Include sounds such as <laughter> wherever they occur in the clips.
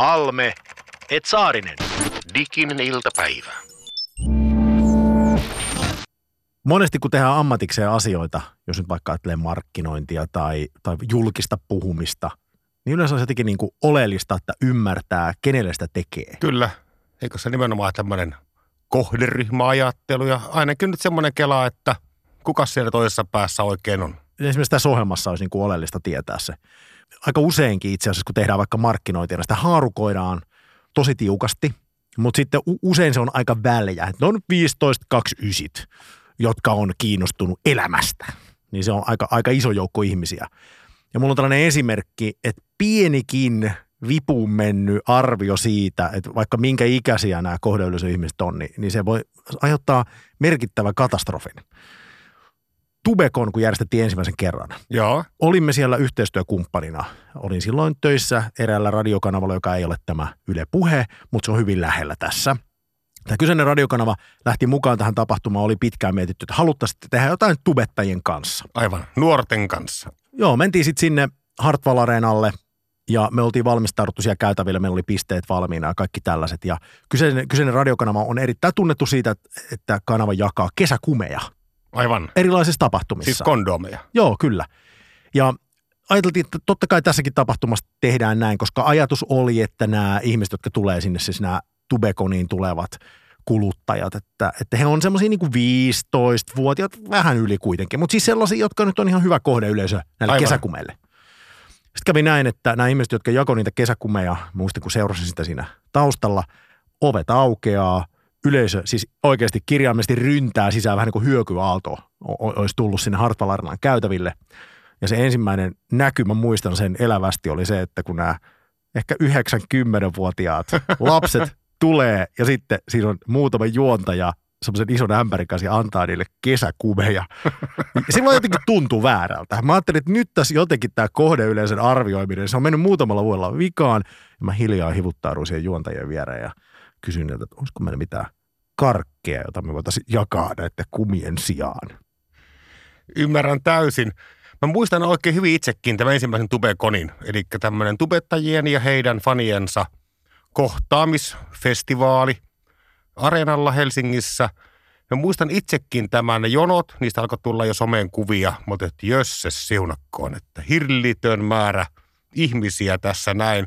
Halme, et Saarinen. Diginen iltapäivä. Monesti kun tehdään ammatikseen asioita, jos nyt vaikka ajattelee markkinointia tai, tai julkista puhumista, niin yleensä on jotenkin niin kuin oleellista, että ymmärtää, kenelle sitä tekee. Kyllä. Eikö se nimenomaan tämmöinen kohderyhmäajattelu ja ainakin nyt semmoinen kela, että kuka siellä toisessa päässä oikein on. Esimerkiksi tässä ohjelmassa olisi niin kuin oleellista tietää se. Aika useinkin itse asiassa, kun tehdään vaikka markkinointia, sitä haarukoidaan tosi tiukasti, mutta sitten usein se on aika väljä. Että on 15-29, jotka on kiinnostunut elämästä. Niin se on aika, aika iso joukko ihmisiä. Ja mulla on tällainen esimerkki, että pienikin vipuun mennyt arvio siitä, että vaikka minkä ikäisiä nämä ihmiset on, niin, niin se voi aiheuttaa merkittävän katastrofin. Tubekon, kun järjestettiin ensimmäisen kerran. Joo. Olimme siellä yhteistyökumppanina. Olin silloin töissä eräällä radiokanavalla, joka ei ole tämä Yle Puhe, mutta se on hyvin lähellä tässä. Tämä kyseinen radiokanava lähti mukaan tähän tapahtumaan, oli pitkään mietitty, että haluttaisiin tehdä jotain tubettajien kanssa. Aivan, nuorten kanssa. Joo, mentiin sitten sinne Hartwall Areenalle ja me oltiin valmistauduttu siellä käytävillä, meillä oli pisteet valmiina ja kaikki tällaiset. Ja kyseinen, kyseinen radiokanava on erittäin tunnettu siitä, että kanava jakaa kesäkumeja. Aivan. Erilaisissa tapahtumissa. Siis kondomeja. Joo, kyllä. Ja ajateltiin, että totta kai tässäkin tapahtumassa tehdään näin, koska ajatus oli, että nämä ihmiset, jotka tulee sinne, siis nämä Tubekoniin tulevat kuluttajat, että, että he on semmoisia niin 15-vuotiaat, vähän yli kuitenkin, mutta siis sellaisia, jotka nyt on ihan hyvä kohdeyleisö näille Aivan. kesäkumeille. Sitten kävi näin, että nämä ihmiset, jotka jakoivat niitä kesäkumeja, muistin kun seurasin sitä siinä taustalla, ovet aukeaa, yleisö siis oikeasti kirjaimellisesti ryntää sisään vähän niin kuin hyökyaalto olisi tullut sinne Hartwall käytäville. Ja se ensimmäinen näkymä, muistan sen elävästi, oli se, että kun nämä ehkä 90-vuotiaat <laughs> lapset tulee ja sitten siinä on muutama juontaja semmoisen ison ämpärin kanssa ja antaa niille kesäkumeja. Silloin jotenkin tuntuu väärältä. Mä ajattelin, että nyt tässä jotenkin tämä kohdeyleisön arvioiminen, se on mennyt muutamalla vuodella vikaan. Ja mä hiljaa hivuttauduin siihen juontajien viereen ja kysyin niiltä, että olisiko meillä mitään karkkeja, jota me voitaisiin jakaa näiden kumien sijaan. Ymmärrän täysin. Mä muistan oikein hyvin itsekin tämän ensimmäisen Tubekonin, eli tämmöinen tubettajien ja heidän faniensa kohtaamisfestivaali Areenalla Helsingissä. Mä muistan itsekin tämän jonot, niistä alkoi tulla jo someen kuvia, mutta että jösses siunakkoon, että hirlitön määrä ihmisiä tässä näin.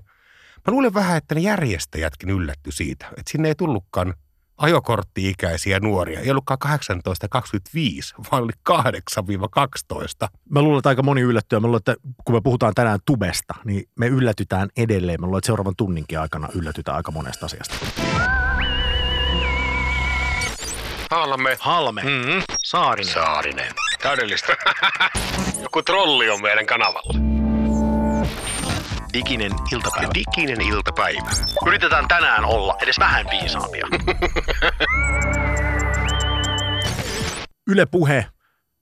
Mä luulen vähän, että ne järjestäjätkin yllätty siitä, että sinne ei tullutkaan ajokortti-ikäisiä nuoria. Ei ollutkaan 18-25, vaan oli 8-12. Mä luulen, että aika moni yllättyy. Mä luulen, että kun me puhutaan tänään tubesta, niin me yllätytään edelleen. Mä luulen, että seuraavan tunninkin aikana yllätytään aika monesta asiasta. Halme. Halme. Mm-hmm. Saarinen. Saarinen. Täydellistä. <laughs> Joku trolli on meidän kanavalla. Diginen iltapäivä. Diginen iltapäivä. Yritetään tänään olla edes vähän viisaampia. <laughs> Yle Puhe,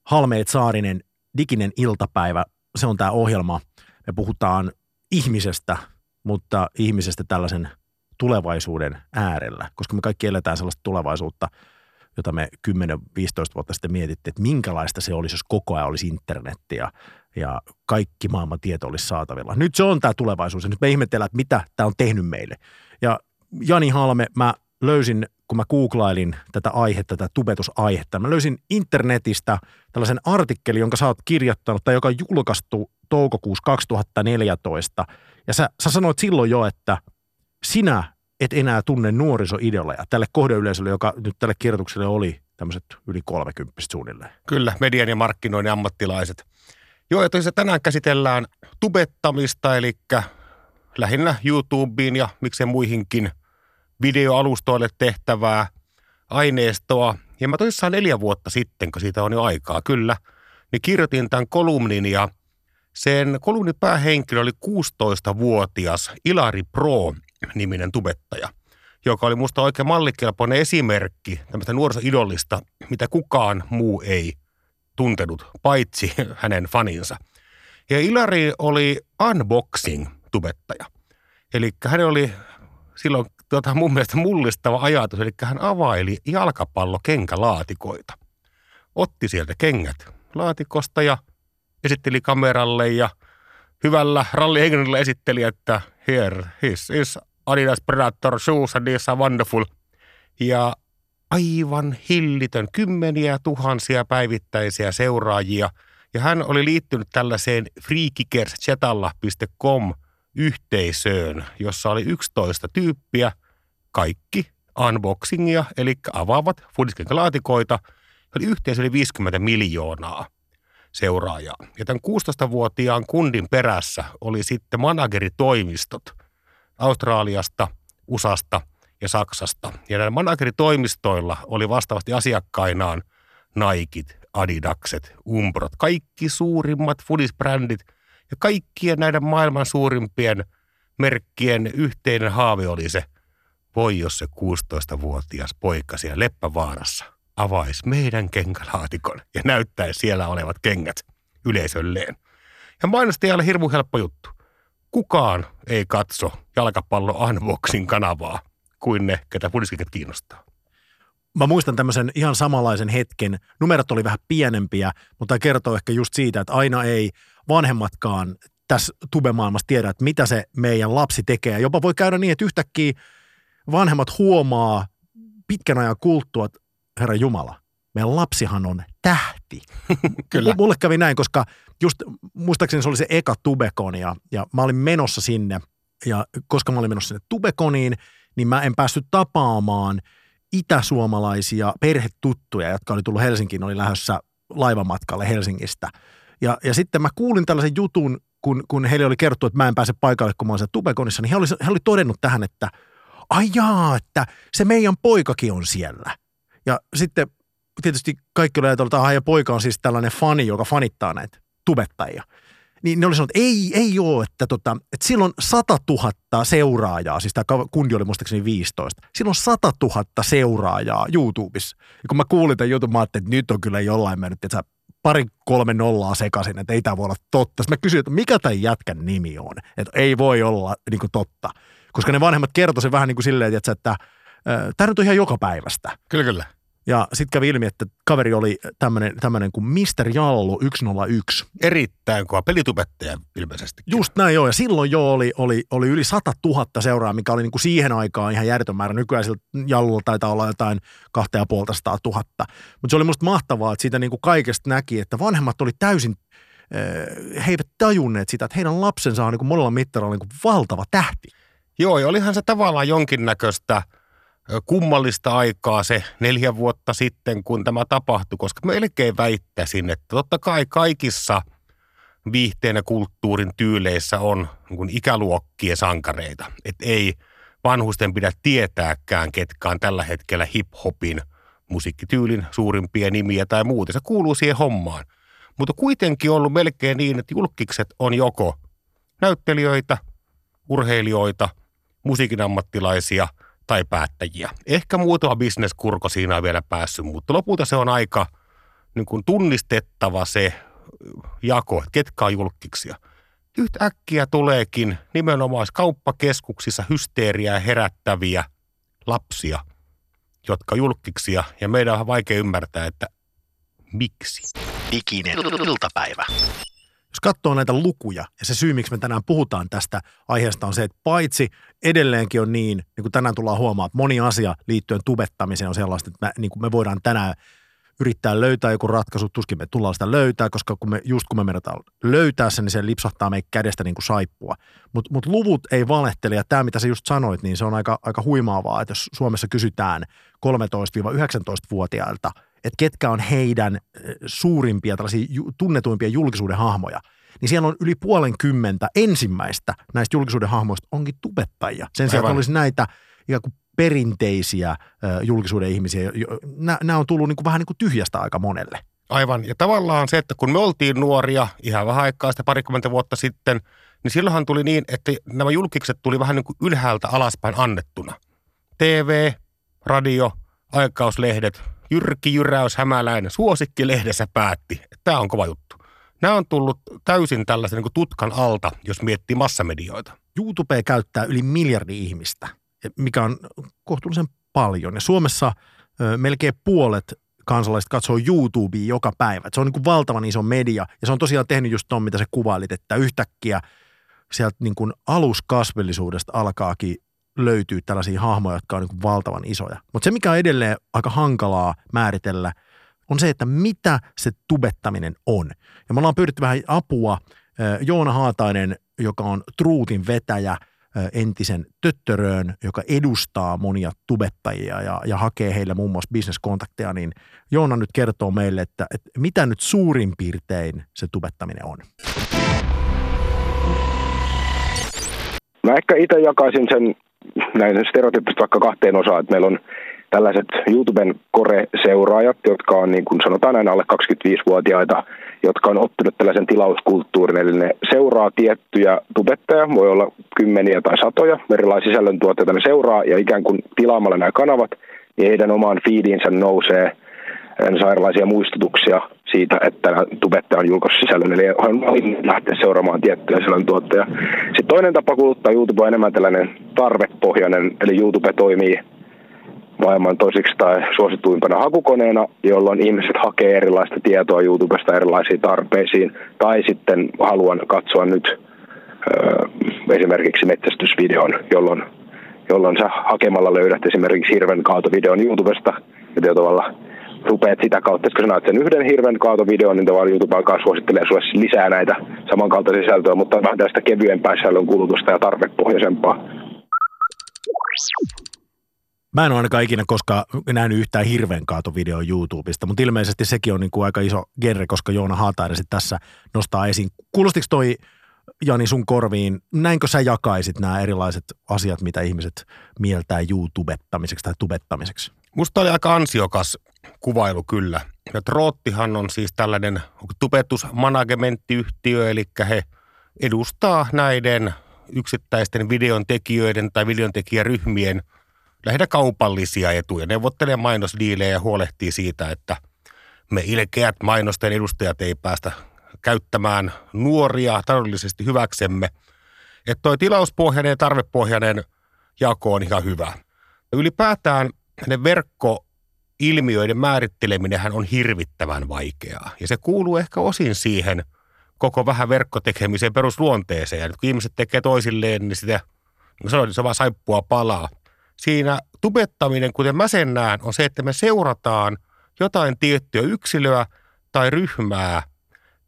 Halmeet Saarinen, Diginen iltapäivä, se on tämä ohjelma. Me puhutaan ihmisestä, mutta ihmisestä tällaisen tulevaisuuden äärellä, koska me kaikki eletään sellaista tulevaisuutta, jota me 10-15 vuotta sitten mietittiin, että minkälaista se olisi, jos koko ajan olisi internetti ja ja kaikki maailman tieto olisi saatavilla. Nyt se on tämä tulevaisuus ja nyt me ihmetellään, että mitä tämä on tehnyt meille. Ja Jani Halme, mä löysin, kun mä googlailin tätä aihetta, tätä tubetusaihetta, mä löysin internetistä tällaisen artikkelin, jonka sä oot kirjoittanut tai joka on julkaistu toukokuussa 2014. Ja sä, sä sanoit silloin jo, että sinä et enää tunne nuorisoideoleja tälle kohdeyleisölle, joka nyt tälle kirjoitukselle oli tämmöiset yli 30 suunnilleen. Kyllä, median ja markkinoinnin ammattilaiset. Joo, ja tosiaan tänään käsitellään tubettamista, eli lähinnä YouTubeen ja miksei muihinkin videoalustoille tehtävää aineistoa. Ja mä tosissaan neljä vuotta sitten, kun siitä on jo aikaa, kyllä, niin kirjoitin tämän kolumnin ja sen kolumnin päähenkilö oli 16-vuotias Ilari Pro-niminen tubettaja, joka oli musta oikein mallikelpoinen esimerkki tämmöistä nuorisoidollista, mitä kukaan muu ei tuntenut, paitsi <laughs> hänen faninsa. Ja Ilari oli unboxing-tubettaja. Eli hän oli silloin tota, mun mielestä mullistava ajatus, eli hän availi jalkapallokenkälaatikoita. Otti sieltä kengät laatikosta ja esitteli kameralle ja hyvällä ralli esitteli, että here his is Adidas Predator shoes and these are wonderful. Ja aivan hillitön, kymmeniä tuhansia päivittäisiä seuraajia. Ja hän oli liittynyt tällaiseen freakikerschetalla.com yhteisöön, jossa oli 11 tyyppiä, kaikki unboxingia, eli avaavat laatikoita. Oli yhteensä yli 50 miljoonaa seuraajaa. Ja tämän 16-vuotiaan kundin perässä oli sitten manageritoimistot Australiasta, USAsta ja Saksasta. Ja näillä manageritoimistoilla oli vastaavasti asiakkainaan Nikit, Adidakset, Umbrot, kaikki suurimmat foodisbrändit ja kaikkien näiden maailman suurimpien merkkien yhteinen haave oli se, voi jos se 16-vuotias poika siellä Leppävaarassa avaisi meidän kenkälaatikon ja näyttäisi siellä olevat kengät yleisölleen. Ja mainostajalle hirmu helppo juttu. Kukaan ei katso jalkapallo unboxing kanavaa kuin ne, ketä fudiskiket kiinnostaa. Mä muistan tämmöisen ihan samanlaisen hetken. Numerot oli vähän pienempiä, mutta kertoo ehkä just siitä, että aina ei vanhemmatkaan tässä tubemaailmassa tiedä, että mitä se meidän lapsi tekee. Jopa voi käydä niin, että yhtäkkiä vanhemmat huomaa pitkän ajan kulttua, että Herra Jumala, meidän lapsihan on tähti. <laughs> Kyllä. Mulle kävi näin, koska just muistaakseni se oli se eka Tubekon ja, ja mä olin menossa sinne ja koska mä olin menossa sinne Tubekoniin, niin mä en päässyt tapaamaan itäsuomalaisia perhetuttuja, jotka oli tullut Helsinkiin, oli lähdössä laivamatkalle Helsingistä. Ja, ja sitten mä kuulin tällaisen jutun, kun, kun heille oli kerrottu, että mä en pääse paikalle, kun mä olen Tubekonissa, niin he oli, he oli todennut tähän, että ai jaa, että se meidän poikakin on siellä. Ja sitten tietysti kaikki oli ajatellut, että ja poika on siis tällainen fani, joka fanittaa näitä tubettajia. Niin ne oli sanonut, että ei, ei ole, että, tota, että silloin 100 000 seuraajaa, siis tämä kundi oli muistaakseni 15, silloin 100 000 seuraajaa YouTubessa. Ja kun mä kuulin tämän jutun, mä ajattelin, että nyt on kyllä jollain mennyt, että pari kolme nollaa sekaisin, että ei tämä voi olla totta. Sitten mä kysyin, että mikä tämän jätkän nimi on, että ei voi olla niin kuin totta. Koska ne vanhemmat kertoivat vähän niin kuin silleen, että, että tämä nyt on ihan joka päivästä. Kyllä, kyllä. Ja sitten kävi ilmi, että kaveri oli tämmöinen, kuin Mr. Jallu 101. Erittäin kova pelitubettaja ilmeisesti. Just näin joo, ja silloin jo oli, oli, oli yli 100 000 seuraa, mikä oli niin kuin siihen aikaan ihan järjetön määrä. Nykyään sillä Jallulla taitaa olla jotain 2500 000. Mutta se oli musta mahtavaa, että siitä niin kuin kaikesta näki, että vanhemmat oli täysin he eivät tajunneet sitä, että heidän lapsensa on niin kuin monella mittarilla niin kuin valtava tähti. Joo, ja olihan se tavallaan jonkinnäköistä – kummallista aikaa se neljä vuotta sitten, kun tämä tapahtui, koska melkein väittäisin, että totta kai kaikissa viihteen ja kulttuurin tyyleissä on niin ikäluokkien sankareita. Että ei vanhusten pidä tietääkään, ketkä on tällä hetkellä hip-hopin musiikkityylin suurimpia nimiä tai muuta. Se kuuluu siihen hommaan. Mutta kuitenkin on ollut melkein niin, että julkikset on joko näyttelijöitä, urheilijoita, musiikin ammattilaisia – tai päättäjiä. Ehkä muutama bisneskurko siinä on vielä päässyt, mutta lopulta se on aika niin kuin tunnistettava se jako, että ketkä on julkiksia. Yhtäkkiä tuleekin nimenomaan kauppakeskuksissa hysteeriää herättäviä lapsia, jotka julkiksia, ja meidän on vaikea ymmärtää, että miksi. Ikinen iltapäivä. Jos katsoo näitä lukuja, ja se syy, miksi me tänään puhutaan tästä aiheesta on se, että paitsi edelleenkin on niin, niin kuin tänään tullaan huomaamaan, että moni asia liittyen tubettamiseen on sellaista, että me, niin kuin me voidaan tänään yrittää löytää joku ratkaisu, tuskin me tullaan sitä löytää, koska kun me, just kun me mennään löytää sen, niin se lipsahtaa meidän kädestä niin kuin saippua. Mutta mut luvut ei valehtele, ja tämä mitä sä just sanoit, niin se on aika, aika huimaavaa, että jos Suomessa kysytään 13-19-vuotiailta – että ketkä on heidän suurimpia tällaisia tunnetuimpia julkisuuden hahmoja, niin siellä on yli puolen kymmentä ensimmäistä näistä julkisuuden hahmoista onkin tubettajia. Sen sijaan, että olisi näitä ikään kuin perinteisiä julkisuuden ihmisiä. Nämä on tullut niin kuin vähän niin kuin tyhjästä aika monelle. Aivan. Ja tavallaan se, että kun me oltiin nuoria ihan vähän aikaa sitä parikymmentä vuotta sitten, niin silloinhan tuli niin, että nämä julkikset tuli vähän niin kuin ylhäältä alaspäin annettuna. TV, radio, aikauslehdet, Jyrki Jyräys Hämäläinen suosikkilehdessä päätti, että tämä on kova juttu. Nämä on tullut täysin tällaisen niin tutkan alta, jos miettii massamedioita. YouTube käyttää yli miljardi ihmistä, mikä on kohtuullisen paljon. Ja Suomessa ö, melkein puolet kansalaiset katsoo YouTubea joka päivä. Se on niin kuin valtavan iso media ja se on tosiaan tehnyt just ton, mitä se kuvailit, että yhtäkkiä sieltä niin kuin aluskasvillisuudesta alkaakin löytyy tällaisia hahmoja, jotka on niin valtavan isoja. Mutta se, mikä on edelleen aika hankalaa määritellä, on se, että mitä se tubettaminen on. Ja me ollaan pyydetty vähän apua. Joona Haatainen, joka on Truutin vetäjä – entisen töttöröön, joka edustaa monia tubettajia ja, ja hakee heille muun muassa bisneskontakteja, niin Joona nyt kertoo meille, että, että mitä nyt suurin piirtein se tubettaminen on. Mä ehkä itse jakaisin sen näin stereotypista vaikka kahteen osaan, että meillä on tällaiset YouTuben kore-seuraajat, jotka on niin kuin sanotaan aina alle 25-vuotiaita, jotka on ottanut tällaisen tilauskulttuurin, eli ne seuraa tiettyjä tubettajia, voi olla kymmeniä tai satoja erilaisia sisällöntuotteita, ne seuraa ja ikään kuin tilaamalla nämä kanavat, niin heidän omaan feediinsä nousee erilaisia muistutuksia siitä, että tubettaja on julkaissut sisällön, eli on lähteä seuraamaan tiettyjä sisällöntuotteja. Sitten toinen tapa kuluttaa YouTube on enemmän tällainen tarvepohjainen, eli YouTube toimii maailman toisiksi tai suosituimpana hakukoneena, jolloin ihmiset hakee erilaista tietoa YouTubesta erilaisiin tarpeisiin. Tai sitten haluan katsoa nyt ö, esimerkiksi metsästysvideon, jolloin, jolloin sä hakemalla löydät esimerkiksi hirven kaatovideon YouTubesta ja tavalla rupeat sitä kautta, että kun sä näet sen yhden hirven kaatovideon, niin tavallaan YouTube alkaa suosittelee sulle lisää näitä samankaltaisia sisältöjä, mutta vähän tästä kevyempää sisällön kulutusta ja tarvepohjaisempaa. Mä en ole ainakaan ikinä koskaan nähnyt yhtään hirveän kaatovideoa YouTubesta, mutta ilmeisesti sekin on niin kuin aika iso genre, koska Joona Haatainen tässä nostaa esiin. Kuulostiko toi Jani sun korviin, näinkö sä jakaisit nämä erilaiset asiat, mitä ihmiset mieltää YouTubettamiseksi tai tubettamiseksi? Musta oli aika ansiokas kuvailu kyllä. Ja Troottihan on siis tällainen tubetusmanagementtiyhtiö, eli he edustaa näiden yksittäisten videon tekijöiden tai videon tekijäryhmien – lähinnä kaupallisia etuja, neuvottelee mainosdiilejä ja huolehtii siitä, että me ilkeät mainosten edustajat ei päästä käyttämään nuoria taloudellisesti hyväksemme. Että toi tilauspohjainen ja tarvepohjainen jako on ihan hyvä. Ylipäätään ne verkkoilmiöiden määritteleminen on hirvittävän vaikeaa. Ja se kuuluu ehkä osin siihen koko vähän verkkotekemisen perusluonteeseen. Ja nyt kun ihmiset tekee toisilleen, niin sitä, no se on vaan saippua palaa – siinä tubettaminen, kuten mä sen näen, on se, että me seurataan jotain tiettyä yksilöä tai ryhmää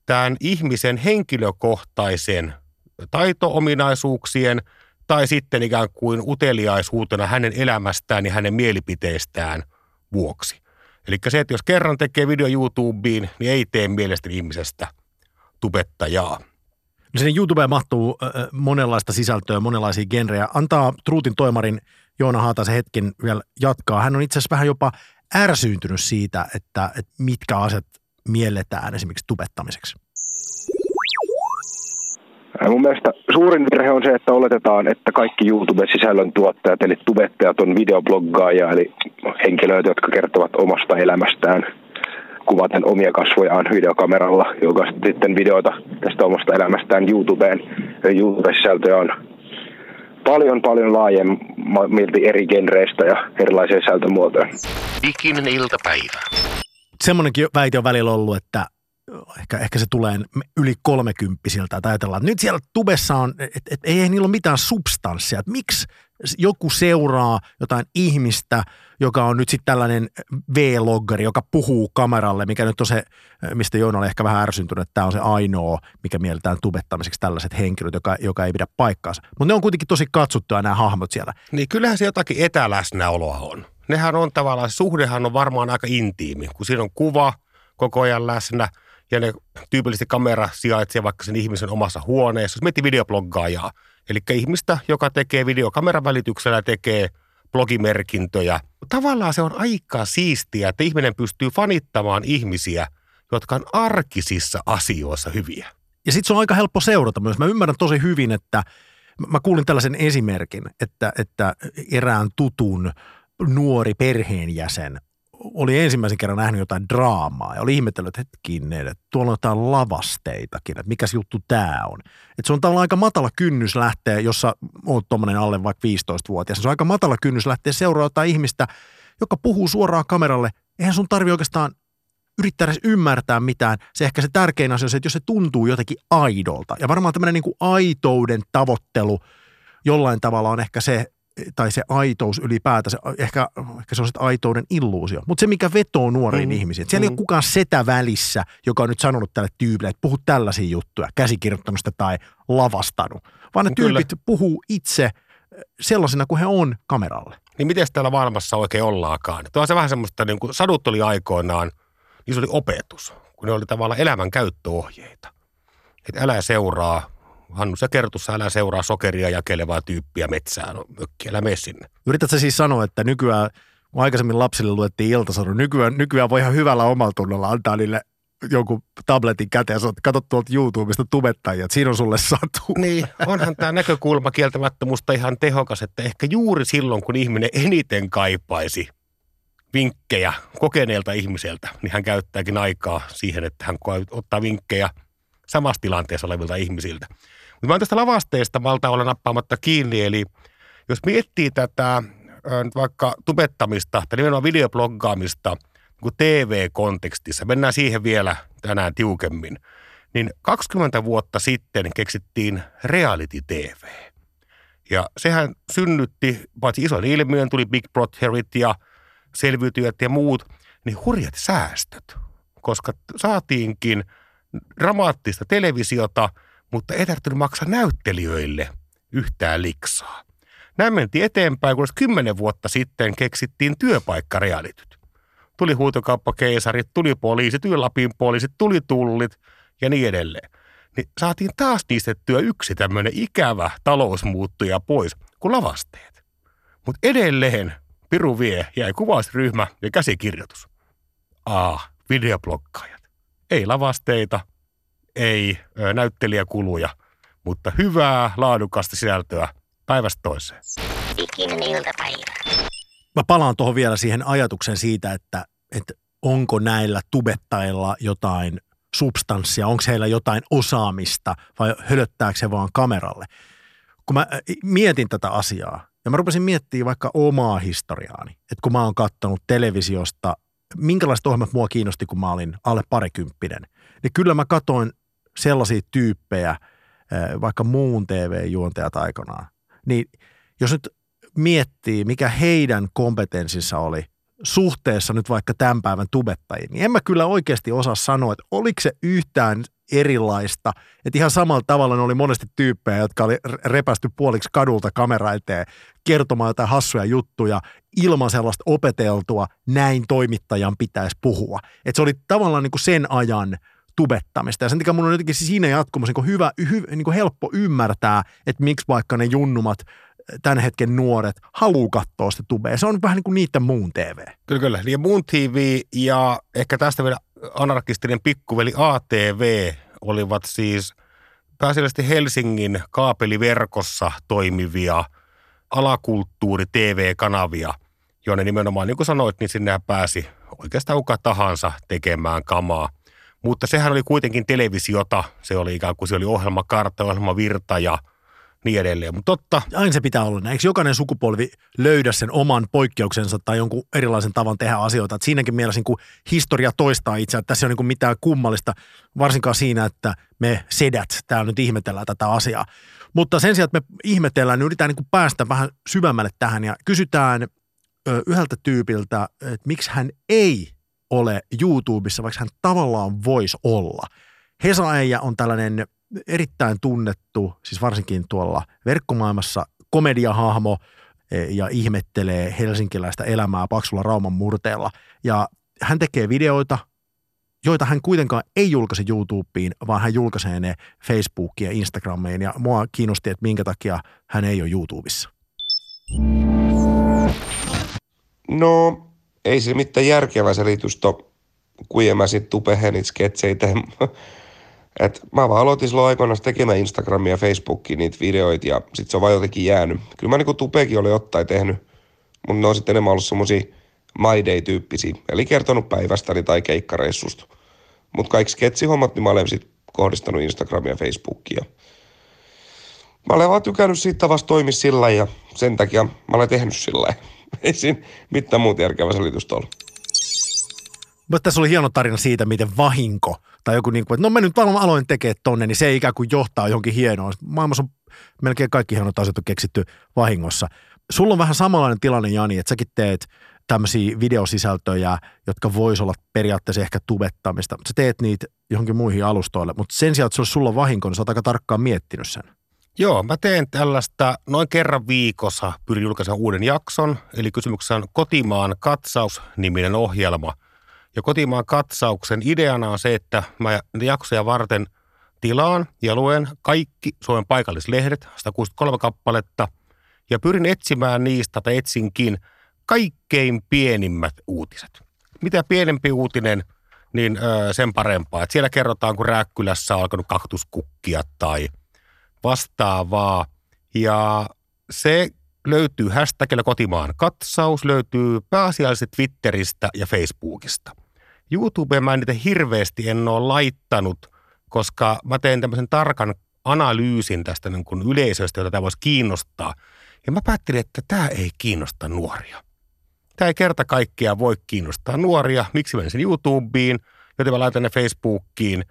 tämän ihmisen henkilökohtaisen taito-ominaisuuksien tai sitten ikään kuin uteliaisuutena hänen elämästään ja hänen mielipiteestään vuoksi. Eli se, että jos kerran tekee video YouTubeen, niin ei tee mielestäni ihmisestä tubettajaa. No sinne YouTubeen mahtuu monenlaista sisältöä, monenlaisia genrejä. Antaa Truutin toimarin Joona Haataisen hetken vielä jatkaa. Hän on itse asiassa vähän jopa ärsyyntynyt siitä, että, että mitkä asiat mielletään esimerkiksi tubettamiseksi. Mun mielestä suurin virhe on se, että oletetaan, että kaikki YouTube-sisällön tuottajat, eli tubettajat, on videobloggaajia, eli henkilöitä, jotka kertovat omasta elämästään kuvaten omia kasvojaan videokameralla, joka sitten videoita tästä omasta elämästään YouTubeen. YouTube-sisältöjä on paljon paljon laajemmilti eri genreistä ja erilaisia sisältömuotoja. Diginen iltapäivä. Semmoinenkin väite on välillä ollut, että ehkä, ehkä se tulee yli kolmekymppisiltä, että ajatellaan, että nyt siellä tubessa on, että et, ei niillä ole mitään substanssia, että miksi joku seuraa jotain ihmistä, joka on nyt sitten tällainen V-loggari, joka puhuu kameralle, mikä nyt on se, mistä Joona oli ehkä vähän ärsyntynyt, että tämä on se ainoa, mikä mielletään tubettamiseksi tällaiset henkilöt, joka, joka ei pidä paikkaansa. Mutta ne on kuitenkin tosi katsottuja nämä hahmot siellä. Niin kyllähän se jotakin etäläsnäoloa on. Nehän on tavallaan, suhdehan on varmaan aika intiimi, kun siinä on kuva koko ajan läsnä – ja tyypillisesti kamera sijaitsee vaikka sen ihmisen omassa huoneessa. Jos miettii videobloggaajaa, eli ihmistä, joka tekee videokameran välityksellä, tekee blogimerkintöjä. Tavallaan se on aika siistiä, että ihminen pystyy fanittamaan ihmisiä, jotka on arkisissa asioissa hyviä. Ja sitten se on aika helppo seurata myös. Mä ymmärrän tosi hyvin, että mä kuulin tällaisen esimerkin, että, että erään tutun nuori perheenjäsen oli ensimmäisen kerran nähnyt jotain draamaa ja oli ihmetellyt, että hetkinen, että tuolla on jotain lavasteitakin, että mikäs juttu tämä on. Että se on tavallaan aika matala kynnys lähteä, jossa olet tuommoinen alle vaikka 15-vuotias, se on aika matala kynnys lähteä seuraamaan jotain ihmistä, joka puhuu suoraan kameralle. Eihän sun tarvi oikeastaan yrittää edes ymmärtää mitään. Se ehkä se tärkein asia on se, että jos se tuntuu jotenkin aidolta. Ja varmaan tämmöinen niin kuin aitouden tavoittelu jollain tavalla on ehkä se, tai se aitous ylipäätänsä, ehkä, ehkä se on sitten aitouden illuusio, mutta se mikä vetoo nuoriin mm. ihmisiin. Siellä mm. ei ole kukaan setä välissä, joka on nyt sanonut tälle tyypille, että puhu tällaisia juttuja, käsikirjoittanut sitä tai lavastanut, vaan ne Kyllä. tyypit puhuu itse sellaisena kuin he on kameralle. Niin miten täällä maailmassa oikein ollaakaan? Tuo on se vähän semmoista, niin kuin sadut oli aikoinaan, niin se oli opetus, kun ne oli tavallaan elämän käyttöohjeita. Että älä seuraa Hannu, sä kertussa älä seuraa sokeria jakelevaa tyyppiä metsään, no, mökki, älä mene sinne. Yritätkö siis sanoa, että nykyään, aikaisemmin lapsille luettiin iltasadun, nykyään, nykyään voi ihan hyvällä omalla tunnolla antaa niille jonkun tabletin käteen ja sanoo, että katso tuolta YouTubesta tubettajia, että siinä on sulle satu. Niin, onhan tämä näkökulma kieltämättä musta ihan tehokas, että ehkä juuri silloin, kun ihminen eniten kaipaisi vinkkejä kokeneelta ihmiseltä, niin hän käyttääkin aikaa siihen, että hän ottaa vinkkejä samassa tilanteessa olevilta ihmisiltä. Mutta mä tästä lavasteesta malta olla nappaamatta kiinni, eli jos miettii tätä vaikka tubettamista tai nimenomaan videobloggaamista niin TV-kontekstissa, mennään siihen vielä tänään tiukemmin, niin 20 vuotta sitten keksittiin reality TV. Ja sehän synnytti, paitsi ison ilmiön, tuli Big Brotherit ja selviytyjät ja muut, niin hurjat säästöt, koska saatiinkin dramaattista televisiota – mutta ei tarvinnut maksaa näyttelijöille yhtään liksaa. Näin mentiin eteenpäin, kun kymmenen vuotta sitten keksittiin työpaikkarealityt. Tuli huutokauppakeisarit, tuli poliisit, Lapin poliisit, tuli tullit ja niin edelleen. Niin saatiin taas niistettyä yksi tämmöinen ikävä talousmuuttuja pois kuin lavasteet. Mutta edelleen Piru vie jäi kuvausryhmä ja käsikirjoitus. A. Videoblokkaajat. Ei lavasteita, ei näyttelijäkuluja, mutta hyvää, laadukasta sisältöä päivästä toiseen. Ikinen iltapäivä. Mä palaan tuohon vielä siihen ajatuksen siitä, että, että onko näillä tubettajilla jotain substanssia, onko heillä jotain osaamista vai hölöttääkö se vaan kameralle. Kun mä mietin tätä asiaa ja mä rupesin miettimään vaikka omaa historiaani, että kun mä oon kattonut televisiosta, minkälaiset ohjelmat mua kiinnosti, kun mä olin alle parikymppinen, niin kyllä mä katoin sellaisia tyyppejä, vaikka muun TV-juontajat aikanaan, niin jos nyt miettii, mikä heidän kompetenssinsa oli suhteessa nyt vaikka tämän päivän tubettajiin, niin en mä kyllä oikeasti osaa sanoa, että oliko se yhtään erilaista. Että ihan samalla tavalla ne oli monesti tyyppejä, jotka oli repästy puoliksi kadulta kamera eteen kertomaan jotain hassuja juttuja ilman sellaista opeteltua, näin toimittajan pitäisi puhua. Että se oli tavallaan niin kuin sen ajan – tubettamista. Ja sen takia mun on jotenkin siinä jatkumassa niin hyvä, hy, niin helppo ymmärtää, että miksi vaikka ne junnumat, tämän hetken nuoret, haluaa katsoa sitä tubea. Se on vähän niin kuin niiden muun TV. Kyllä, kyllä. Ja muun TV ja ehkä tästä vielä anarkistinen pikkuveli ATV olivat siis pääasiallisesti Helsingin kaapeliverkossa toimivia alakulttuuri-TV-kanavia, jonne nimenomaan, niin kuin sanoit, niin sinne pääsi oikeastaan kuka tahansa tekemään kamaa – mutta sehän oli kuitenkin televisiota. Se oli ikään kuin se oli ohjelmakartta, ohjelmavirta ja niin edelleen. Mutta totta. Aina se pitää olla. Eikö jokainen sukupolvi löydä sen oman poikkeuksensa tai jonkun erilaisen tavan tehdä asioita? Et siinäkin mielessä niin historia toistaa itse, että tässä ei ole niin mitään kummallista, varsinkaan siinä, että me sedät täällä nyt ihmetellään tätä asiaa. Mutta sen sijaan, että me ihmetellään, niin yritetään niin päästä vähän syvemmälle tähän ja kysytään yhdeltä tyypiltä, että miksi hän ei ole YouTubessa, vaikka hän tavallaan voisi olla. Hesa Eija on tällainen erittäin tunnettu, siis varsinkin tuolla verkkomaailmassa, komediahahmo e, ja ihmettelee helsinkiläistä elämää paksulla rauman murteella. Ja hän tekee videoita, joita hän kuitenkaan ei julkaise YouTubeen, vaan hän julkaisee ne Facebookiin ja Instagramiin. Ja mua kiinnosti, että minkä takia hän ei ole YouTubessa. No, ei se mitään järkevä selitys to, kun mä sit tupehenit sketseitä. <laughs> Et mä vaan aloitin silloin aikoinaan tekemään Instagramia ja Facebookia niitä videoita ja sit se on vaan jotenkin jäänyt. Kyllä mä niinku tupekin oli jotain tehnyt, mutta ne on sitten enemmän ollut semmosia my day-tyyppisiä, eli kertonut päivästäni tai keikkareissusta. Mutta kaikki sketsihommat, niin mä olen sit kohdistanut Instagramia ja Facebookia. Mä olen vaan tykännyt siitä tavasta toimia sillä ja sen takia mä olen tehnyt sillä <laughs> Ei siinä mitään muuta järkevää selitystä ollut. Mutta tässä oli hieno tarina siitä, miten vahinko tai joku niin kuin, että no mä nyt aloin tekemään tonne, niin se ikään kuin johtaa johonkin hienoon. Maailmassa on melkein kaikki hienot asiat on keksitty vahingossa. Sulla on vähän samanlainen tilanne, Jani, että säkin teet tämmöisiä videosisältöjä, jotka vois olla periaatteessa ehkä tubettamista. Sä teet niitä johonkin muihin alustoille, mutta sen sijaan, että se olisi sulla vahinko, niin sä oot aika tarkkaan miettinyt sen. Joo, mä teen tällaista noin kerran viikossa, pyrin julkaisemaan uuden jakson. Eli kysymyksessä on Kotimaan katsaus-niminen ohjelma. Ja Kotimaan katsauksen ideana on se, että mä jaksoja varten tilaan ja luen kaikki Suomen paikallislehdet, 163 kappaletta, ja pyrin etsimään niistä, tai etsinkin, kaikkein pienimmät uutiset. Mitä pienempi uutinen, niin sen parempaa. Et siellä kerrotaan, kun Rääkkylässä on alkanut kaktuskukkia tai – vastaavaa. Ja se löytyy hashtagilla kotimaan katsaus, löytyy pääasiallisesti Twitteristä ja Facebookista. YouTubeen mä niitä hirveästi en ole laittanut, koska mä teen tämmöisen tarkan analyysin tästä niin kuin yleisöstä, jota tämä voisi kiinnostaa. Ja mä päättelin, että tämä ei kiinnosta nuoria. Tämä ei kerta kaikkiaan voi kiinnostaa nuoria. Miksi menisin YouTubeen, joten mä laitan ne Facebookiin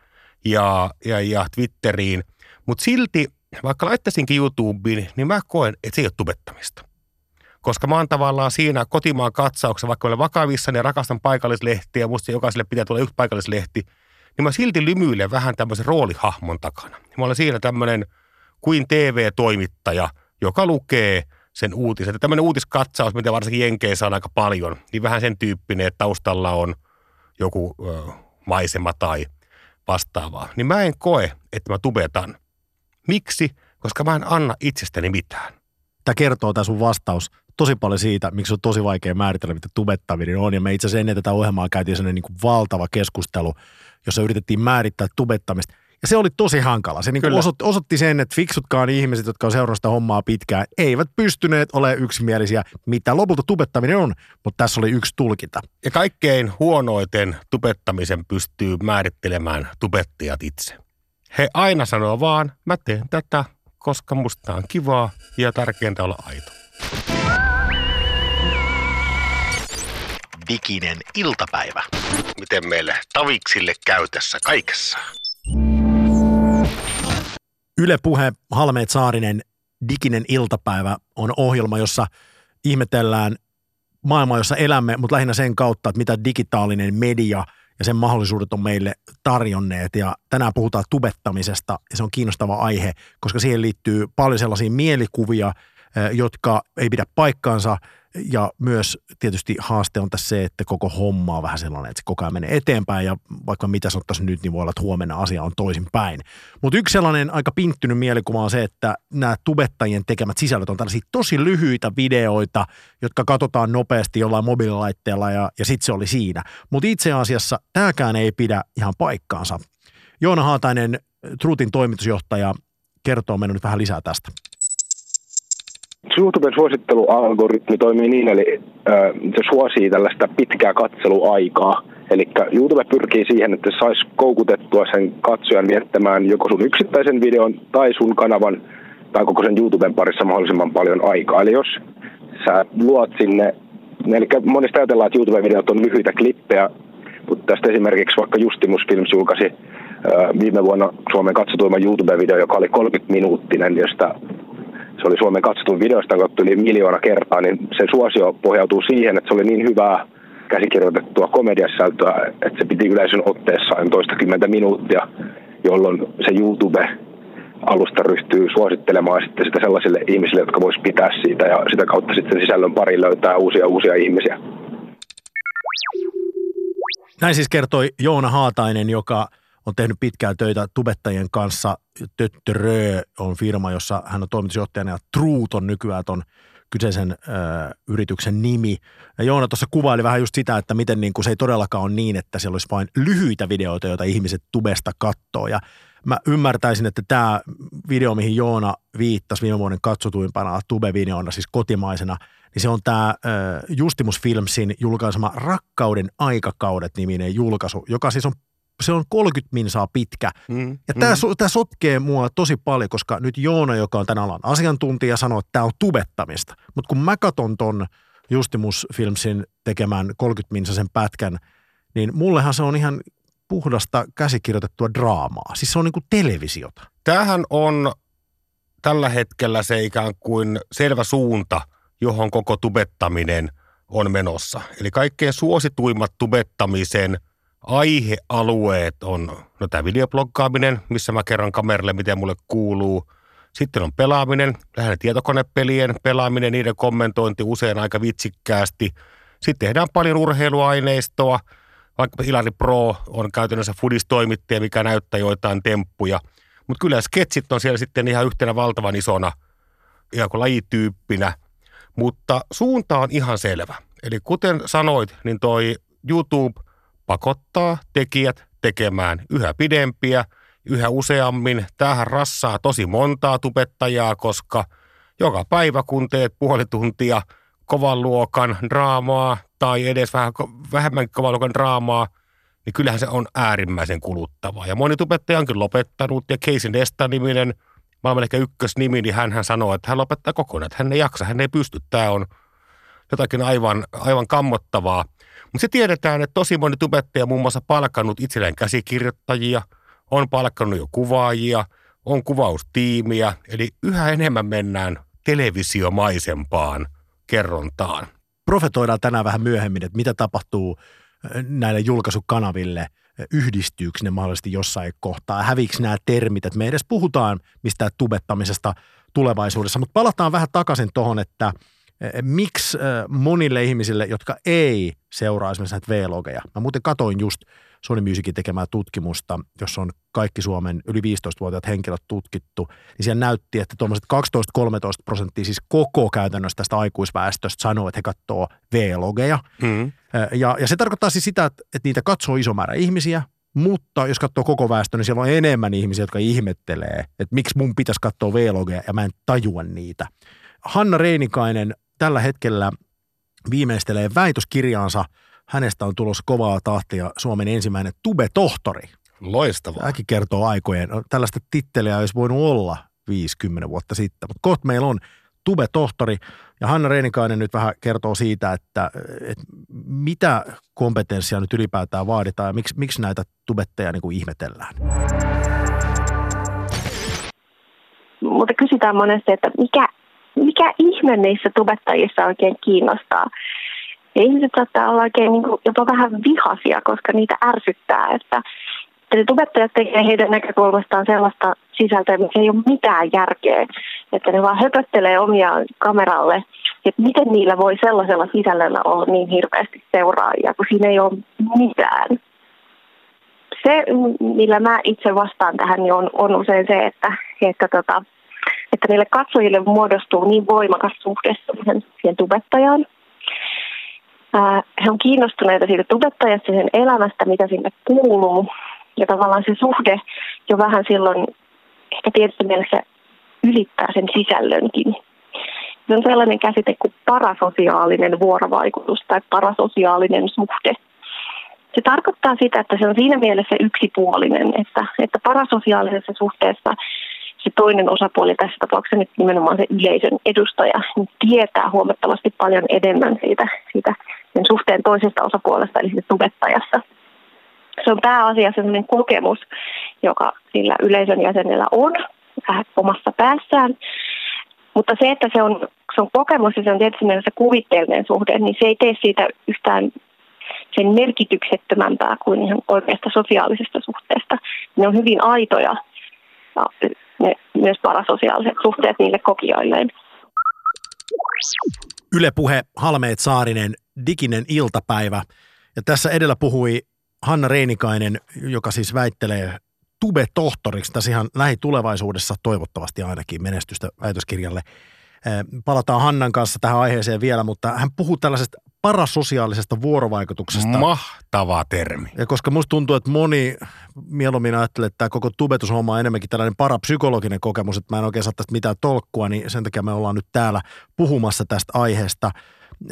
ja, ja, ja Twitteriin. Mutta silti vaikka laittaisinkin YouTubeen, niin mä koen, että se ei ole tubettamista. Koska mä oon tavallaan siinä kotimaan katsauksessa, vaikka olen vakavissa ja rakastan paikallislehtiä musta jokaiselle pitää tulla yksi paikallislehti, niin mä silti lymyilen vähän tämmöisen roolihahmon takana. Mä olen siinä tämmöinen kuin TV-toimittaja, joka lukee sen uutiset. Tämmöinen uutiskatsaus, mitä varsinkin Jenkeissä on aika paljon, niin vähän sen tyyppinen, että taustalla on joku ö, maisema tai vastaavaa. Niin mä en koe, että mä tubetan, Miksi? Koska mä en anna itsestäni mitään. Tämä kertoo tämä sun vastaus tosi paljon siitä, miksi on tosi vaikea määritellä, mitä tubettaminen on. Ja me itse asiassa ennen tätä ohjelmaa käytiin sellainen niin kuin valtava keskustelu, jossa yritettiin määrittää tubettamista. Ja se oli tosi hankala. Se niin osoitti, osoitti sen, että fiksutkaan ihmiset, jotka on seurannut sitä hommaa pitkään, eivät pystyneet olemaan yksimielisiä, mitä lopulta tubettaminen on, mutta tässä oli yksi tulkinta. Ja kaikkein huonoiten tubettamisen pystyy määrittelemään tubettajat itse. He aina sanoo vaan, mä teen tätä, koska musta on kivaa ja tärkeintä olla aito. Diginen iltapäivä. Miten meille taviksille käy tässä kaikessa? Yle Puhe, Halmeet Saarinen, Diginen iltapäivä on ohjelma, jossa ihmetellään maailmaa, jossa elämme, mutta lähinnä sen kautta, että mitä digitaalinen media – ja sen mahdollisuudet on meille tarjonneet. Ja tänään puhutaan tubettamisesta ja se on kiinnostava aihe, koska siihen liittyy paljon sellaisia mielikuvia, jotka ei pidä paikkaansa – ja myös tietysti haaste on tässä se, että koko homma on vähän sellainen, että se koko ajan menee eteenpäin ja vaikka mitä sanottaisiin nyt, niin voi olla, että huomenna asia on toisinpäin. Mutta yksi sellainen aika pinttynyt mielikuva on se, että nämä tubettajien tekemät sisällöt on tällaisia tosi lyhyitä videoita, jotka katsotaan nopeasti jollain mobiililaitteella ja, ja sitten se oli siinä. Mutta itse asiassa tämäkään ei pidä ihan paikkaansa. Joona Haatainen, Truutin toimitusjohtaja, kertoo meille nyt vähän lisää tästä. YouTuben suosittelualgoritmi toimii niin, eli se suosii tällaista pitkää katseluaikaa. Eli YouTube pyrkii siihen, että saisi koukutettua sen katsojan viettämään joko sun yksittäisen videon tai sun kanavan tai koko sen YouTuben parissa mahdollisimman paljon aikaa. Eli jos sä luot sinne, eli monesti ajatellaan, että YouTube-videot on lyhyitä klippejä, mutta tästä esimerkiksi vaikka Justimus Films julkaisi viime vuonna Suomen katsotuimman YouTube-video, joka oli 30 minuuttinen, josta se oli Suomen katsotun videosta katsottu yli miljoona kertaa, niin sen suosio pohjautuu siihen, että se oli niin hyvää käsikirjoitettua komediasisältöä, että se piti yleisön otteessaan toistakymmentä minuuttia, jolloin se YouTube alusta ryhtyy suosittelemaan sitten sitä sellaisille ihmisille, jotka vois pitää siitä ja sitä kautta sitten sisällön pari löytää uusia uusia ihmisiä. Näin siis kertoi Joona Haatainen, joka on tehnyt pitkään töitä tubettajien kanssa. Töttörö on firma, jossa hän on toimitusjohtajana ja Truut on nykyään ton kyseisen ö, yrityksen nimi. Ja Joona tuossa kuvaili vähän just sitä, että miten niin kuin se ei todellakaan ole niin, että siellä olisi vain lyhyitä videoita, joita ihmiset tubesta katsoo. Ja mä ymmärtäisin, että tämä video, mihin Joona viittasi viime vuoden katsotuimpana tube-videona, siis kotimaisena, niin se on tämä Justimus Filmsin julkaisema Rakkauden aikakaudet-niminen julkaisu, joka siis on se on 30 minsaa pitkä. Mm, ja tämä, mm. tämä sotkee mua tosi paljon, koska nyt Joona, joka on tämän alan asiantuntija, sanoo, että tämä on tubettamista. Mutta kun mä katson ton Justimus Filmsin tekemään 30 minsasen pätkän, niin mullehan se on ihan puhdasta käsikirjoitettua draamaa. Siis se on niin kuin televisiota. Tämähän on tällä hetkellä se ikään kuin selvä suunta johon koko tubettaminen on menossa. Eli kaikkein suosituimmat tubettamisen aihealueet on no tämä videobloggaaminen, missä mä kerron kameralle, miten mulle kuuluu. Sitten on pelaaminen, lähinnä tietokonepelien pelaaminen, niiden kommentointi usein aika vitsikkäästi. Sitten tehdään paljon urheiluaineistoa, vaikka Ilari Pro on käytännössä fudistoimittaja, mikä näyttää joitain temppuja. Mutta kyllä sketsit on siellä sitten ihan yhtenä valtavan isona, ihan kuin lajityyppinä. Mutta suunta on ihan selvä. Eli kuten sanoit, niin toi YouTube pakottaa tekijät tekemään yhä pidempiä, yhä useammin. Tähän rassaa tosi montaa tubettajaa, koska joka päivä kun teet puoli tuntia kovan luokan draamaa tai edes vähän, vähemmän kovan luokan draamaa, niin kyllähän se on äärimmäisen kuluttavaa. Ja moni tubettaja onkin lopettanut ja Casey Nesta-niminen, maailman ehkä ykkösnimi, niin hän sanoo, että hän lopettaa kokonaan, että hän ei jaksa, hän ei pysty. Tämä on jotakin aivan, aivan kammottavaa. Mutta se tiedetään, että tosi moni tubettaja muun muassa palkannut itselleen käsikirjoittajia, on palkannut jo kuvaajia, on kuvaustiimiä, eli yhä enemmän mennään televisiomaisempaan kerrontaan. Profetoidaan tänään vähän myöhemmin, että mitä tapahtuu näille julkaisukanaville, yhdistyykö ne mahdollisesti jossain kohtaa, häviikö nämä termit, että me edes puhutaan mistään tubettamisesta tulevaisuudessa, mutta palataan vähän takaisin tuohon, että – miksi monille ihmisille, jotka ei seuraa esimerkiksi näitä V-logeja. Mä muuten katoin just Sony Musicin tekemää tutkimusta, jossa on kaikki Suomen yli 15-vuotiaat henkilöt tutkittu, niin siellä näytti, että tuommoiset 12-13 prosenttia siis koko käytännössä tästä aikuisväestöstä sanoo, että he katsoo V-logeja. Hmm. Ja, ja se tarkoittaa siis sitä, että, että niitä katsoo iso määrä ihmisiä, mutta jos katsoo koko väestö, niin siellä on enemmän ihmisiä, jotka ihmettelee, että miksi mun pitäisi katsoa V-logeja ja mä en tajua niitä. Hanna Reinikainen tällä hetkellä viimeistelee väitöskirjaansa. Hänestä on tulossa kovaa tahtia Suomen ensimmäinen tube-tohtori. Loistavaa. Tämäkin kertoo aikojen. No, tällaista titteliä olisi voinut olla 50 vuotta sitten, mutta kohta meillä on tube-tohtori. Ja Hanna Reinikainen nyt vähän kertoo siitä, että, että mitä kompetenssia nyt ylipäätään vaaditaan ja miksi, miksi näitä tubetteja niin kuin ihmetellään. Mutta kysytään monesti, että mikä mikä ihme niissä tubettajissa oikein kiinnostaa. Ja ihmiset saattaa olla oikein niin kuin jopa vähän vihasia, koska niitä ärsyttää, että Eli tubettajat tekee heidän näkökulmastaan sellaista sisältöä, missä ei ole mitään järkeä. Että ne vaan höpöttelee omia kameralle, että miten niillä voi sellaisella sisällöllä olla niin hirveästi seuraajia, kun siinä ei ole mitään. Se, millä mä itse vastaan tähän, niin on, on usein se, että, että tota, että niille katsojille muodostuu niin voimakas suhde siihen, tubettajaan. Ää, he on kiinnostuneita siitä tubettajasta, sen elämästä, mitä sinne kuuluu. Ja tavallaan se suhde jo vähän silloin ehkä tietysti mielessä ylittää sen sisällönkin. Se on sellainen käsite kuin parasosiaalinen vuorovaikutus tai parasosiaalinen suhde. Se tarkoittaa sitä, että se on siinä mielessä yksipuolinen, että, että parasosiaalisessa suhteessa se toinen osapuoli tässä tapauksessa nyt nimenomaan se yleisön edustaja niin tietää huomattavasti paljon enemmän siitä, siitä sen suhteen toisesta osapuolesta, eli siitä tubettajasta. Se on pääasiassa sellainen kokemus, joka sillä yleisön jäsenellä on vähän omassa päässään. Mutta se, että se on, se on kokemus ja se on tietysti mielessä kuvitteellinen suhde, niin se ei tee siitä yhtään sen merkityksettömämpää kuin ihan oikeasta sosiaalisesta suhteesta. Ne on hyvin aitoja ja ne, myös parasosiaaliset suhteet niille kokijoilleen. Yle Puhe, Halmeet Saarinen, diginen iltapäivä. Ja tässä edellä puhui Hanna Reinikainen, joka siis väittelee tube-tohtoriksi tässä ihan lähitulevaisuudessa, toivottavasti ainakin menestystä väitöskirjalle. Palataan Hannan kanssa tähän aiheeseen vielä, mutta hän puhuu tällaisesta parasosiaalisesta vuorovaikutuksesta. Mahtava termi. Ja koska musta tuntuu, että moni mieluummin ajattelee, että tämä koko tubetushomma on enemmänkin tällainen parapsykologinen kokemus, että mä en oikein saa tästä mitään tolkkua, niin sen takia me ollaan nyt täällä puhumassa tästä aiheesta.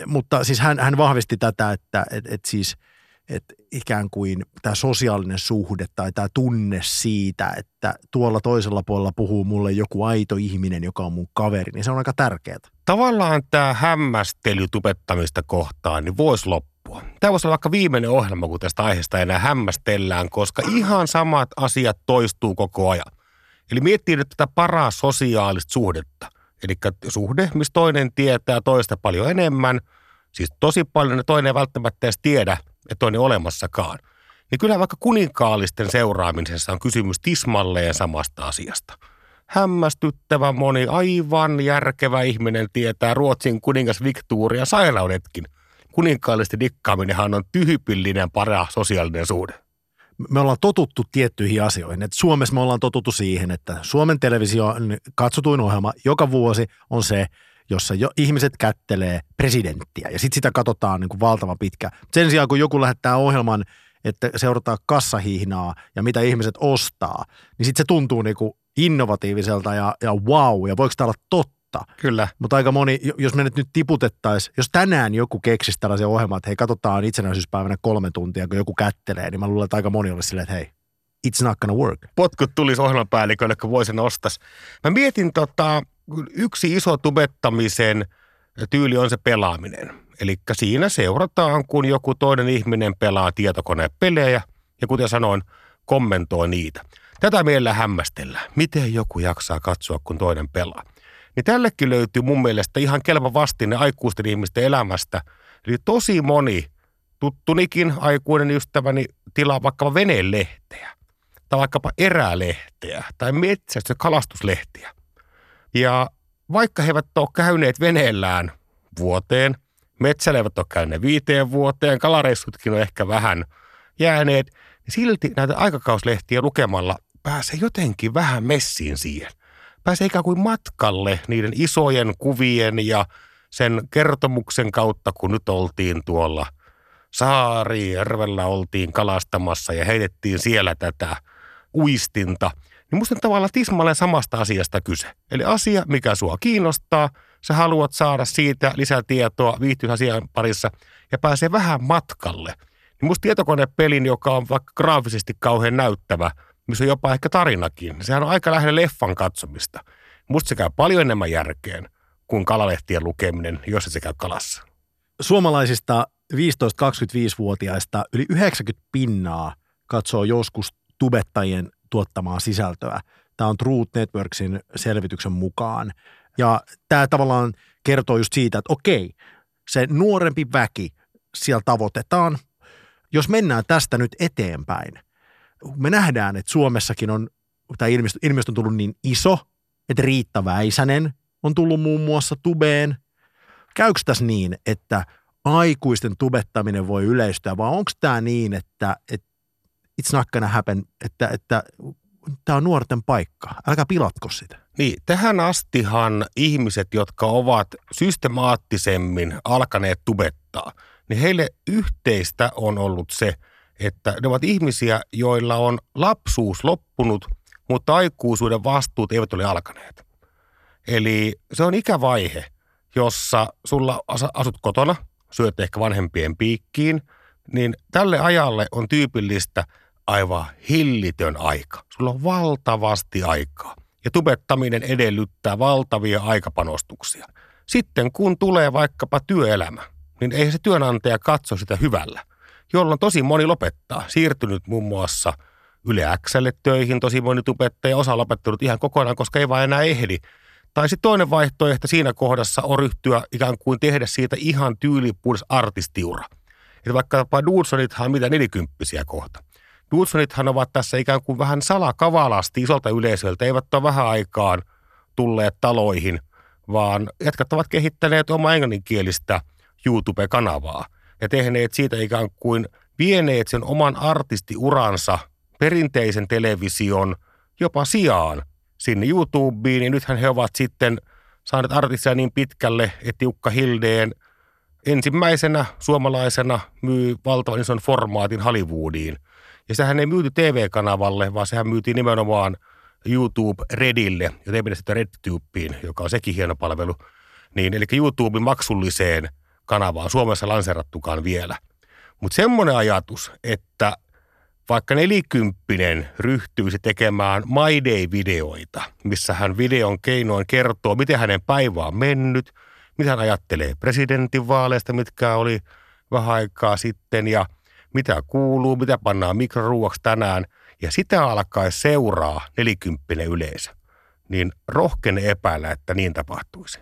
Mutta siis hän, hän vahvisti tätä, että et, et siis – että ikään kuin tämä sosiaalinen suhde tai tämä tunne siitä, että tuolla toisella puolella puhuu mulle joku aito ihminen, joka on mun kaveri, niin se on aika tärkeää. Tavallaan tämä hämmästely tubettamista kohtaan niin voisi loppua. Tämä voisi olla vaikka viimeinen ohjelma, kun tästä aiheesta enää hämmästellään, koska ihan samat asiat toistuu koko ajan. Eli miettii nyt tätä paraa sosiaalista suhdetta, Eli suhde, missä toinen tietää toista paljon enemmän, siis tosi paljon, ja toinen ei välttämättä edes tiedä, että toinen olemassakaan. Niin kyllä vaikka kuninkaallisten seuraamisessa on kysymys tismalleen samasta asiasta. Hämmästyttävä moni, aivan järkevä ihminen tietää Ruotsin kuningas Victoria sairaudetkin. Kuninkaallisten dikkaaminenhan on tyhypillinen para sosiaalinen suhde me ollaan totuttu tiettyihin asioihin. Et Suomessa me ollaan totuttu siihen, että Suomen televisio katsotuin ohjelma joka vuosi on se, jossa jo ihmiset kättelee presidenttiä ja sitten sitä katsotaan niin kuin valtavan pitkä. Sen sijaan kun joku lähettää ohjelman, että seurataan kassahihnaa ja mitä ihmiset ostaa, niin sitten se tuntuu niin kuin innovatiiviselta ja, ja wow, ja voiko tämä olla totta? totta. Kyllä. Mutta aika moni, jos me nyt, nyt tiputettaisiin, jos tänään joku keksisi tällaisen ohjelman, että hei, katsotaan itsenäisyyspäivänä kolme tuntia, kun joku kättelee, niin mä luulen, että aika moni olisi silleen, että hei, it's not gonna work. Potkut tulisi ohjelmapäällikölle, kun voisin ostas. Mä mietin tota, yksi iso tubettamisen tyyli on se pelaaminen. Eli siinä seurataan, kun joku toinen ihminen pelaa tietokonepelejä ja kuten sanoin, kommentoi niitä. Tätä meillä hämmästellään. Miten joku jaksaa katsoa, kun toinen pelaa? Niin tällekin löytyy mun mielestä ihan kelpa vastine aikuisten ihmisten elämästä. Eli tosi moni tuttunikin aikuinen ystäväni tilaa vaikkapa venelehteä tai vaikkapa erälehteä tai metsästys- ja kalastuslehtiä. Ja vaikka he eivät ole käyneet veneellään vuoteen, metsällä eivät ole käyneet viiteen vuoteen, kalareissutkin on ehkä vähän jääneet, niin silti näitä aikakauslehtiä lukemalla pääsee jotenkin vähän messiin siihen pääsee ikään kuin matkalle niiden isojen kuvien ja sen kertomuksen kautta, kun nyt oltiin tuolla Saarijärvellä oltiin kalastamassa ja heitettiin siellä tätä uistinta. Niin musta on tavallaan tismalleen samasta asiasta kyse. Eli asia, mikä sua kiinnostaa, sä haluat saada siitä lisätietoa, viihtyä asian parissa ja pääsee vähän matkalle. Niin musta tietokonepelin, joka on vaikka graafisesti kauhean näyttävä – missä on jopa ehkä tarinakin. Sehän on aika lähellä leffan katsomista. Musta se käy paljon enemmän järkeen kuin kalalehtien lukeminen, jos se käy kalassa. Suomalaisista 15-25-vuotiaista yli 90 pinnaa katsoo joskus tubettajien tuottamaa sisältöä. Tämä on Truth Networksin selvityksen mukaan. Ja tämä tavallaan kertoo just siitä, että okei, se nuorempi väki siellä tavoitetaan. Jos mennään tästä nyt eteenpäin – me nähdään, että Suomessakin on, tämä ilmiö, on tullut niin iso, että Riitta Väisänen on tullut muun muassa tubeen. Käykö tässä niin, että aikuisten tubettaminen voi yleistyä, vai onko tämä niin, että, että it's not gonna happen, että, että tämä on nuorten paikka. Älkää pilatko sitä. Niin, tähän astihan ihmiset, jotka ovat systemaattisemmin alkaneet tubettaa, niin heille yhteistä on ollut se – että ne ovat ihmisiä, joilla on lapsuus loppunut, mutta aikuisuuden vastuut eivät ole alkaneet. Eli se on ikävaihe, jossa sulla asut kotona, syöt ehkä vanhempien piikkiin, niin tälle ajalle on tyypillistä aivan hillitön aika. Sulla on valtavasti aikaa. Ja tubettaminen edellyttää valtavia aikapanostuksia. Sitten kun tulee vaikkapa työelämä, niin ei se työnantaja katso sitä hyvällä jolloin tosi moni lopettaa. Siirtynyt muun muassa Yle Xlle töihin, tosi moni tubettaja, osa lopettanut ihan kokonaan, koska ei vaan enää ehdi. Tai sitten toinen vaihtoehto siinä kohdassa on ryhtyä ikään kuin tehdä siitä ihan tyylipuhdas artistiura. Että vaikka Dudesonithan on mitä nelikymppisiä kohta. Dudesonithan ovat tässä ikään kuin vähän salakavalasti isolta yleisöltä, eivät ole vähän aikaan tulleet taloihin, vaan jätkät ovat kehittäneet oma englanninkielistä YouTube-kanavaa – ja tehneet siitä ikään kuin vieneet sen oman artistiuransa perinteisen television jopa sijaan sinne YouTubeen. Ja nythän he ovat sitten saaneet artistia niin pitkälle, että Jukka Hildeen ensimmäisenä suomalaisena myy valtavan ison formaatin Hollywoodiin. Ja sehän ei myyty TV-kanavalle, vaan sehän myytiin nimenomaan YouTube Redille, ja ei sitä RedTubeen, joka on sekin hieno palvelu. Niin, eli YouTuben maksulliseen – kanavaa Suomessa lanserattukaan vielä. Mutta semmoinen ajatus, että vaikka nelikymppinen ryhtyisi tekemään My Day-videoita, missä hän videon keinoin kertoo, miten hänen päivä on mennyt, mitä hän ajattelee presidentinvaaleista, mitkä oli vähän aikaa sitten ja mitä kuuluu, mitä pannaan mikroruuaksi tänään. Ja sitä alkaa seuraa nelikymppinen yleisö. niin rohken epäillä, että niin tapahtuisi.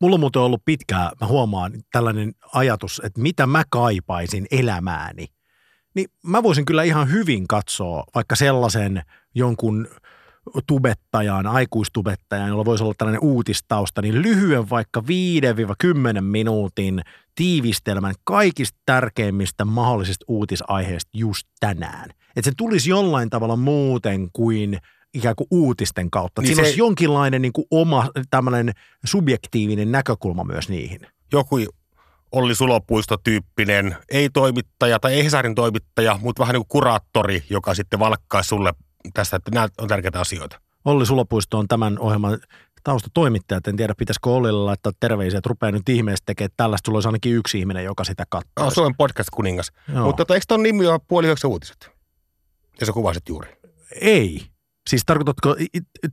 Mulla on muuten ollut pitkään, mä huomaan tällainen ajatus, että mitä mä kaipaisin elämääni. Niin mä voisin kyllä ihan hyvin katsoa vaikka sellaisen jonkun tubettajan, aikuistubettajan, jolla voisi olla tällainen uutistausta, niin lyhyen vaikka 5-10 minuutin tiivistelmän kaikista tärkeimmistä mahdollisista uutisaiheista just tänään. Että se tulisi jollain tavalla muuten kuin ikään kuin uutisten kautta. Niin Siinä se... olisi jonkinlainen niin kuin oma tämmöinen subjektiivinen näkökulma myös niihin. Joku Olli Sulopuisto-tyyppinen, ei toimittaja tai ei Hesarin toimittaja, mutta vähän niin kuin kuraattori, joka sitten valkkaa sulle tästä, että nämä on tärkeitä asioita. Olli Sulopuisto on tämän ohjelman taustatoimittaja. En tiedä, pitäisikö Ollille laittaa terveisiä, että rupeaa nyt ihmeessä tekemään tällaista. Sulla olisi ainakin yksi ihminen, joka sitä katsoo. No, Suomen podcast-kuningas. Joo. Mutta tota, eikö tuon nimi ole puoli yhdeksän uutiset? Ja sä kuvasit juuri. Ei. Siis tarkoitatko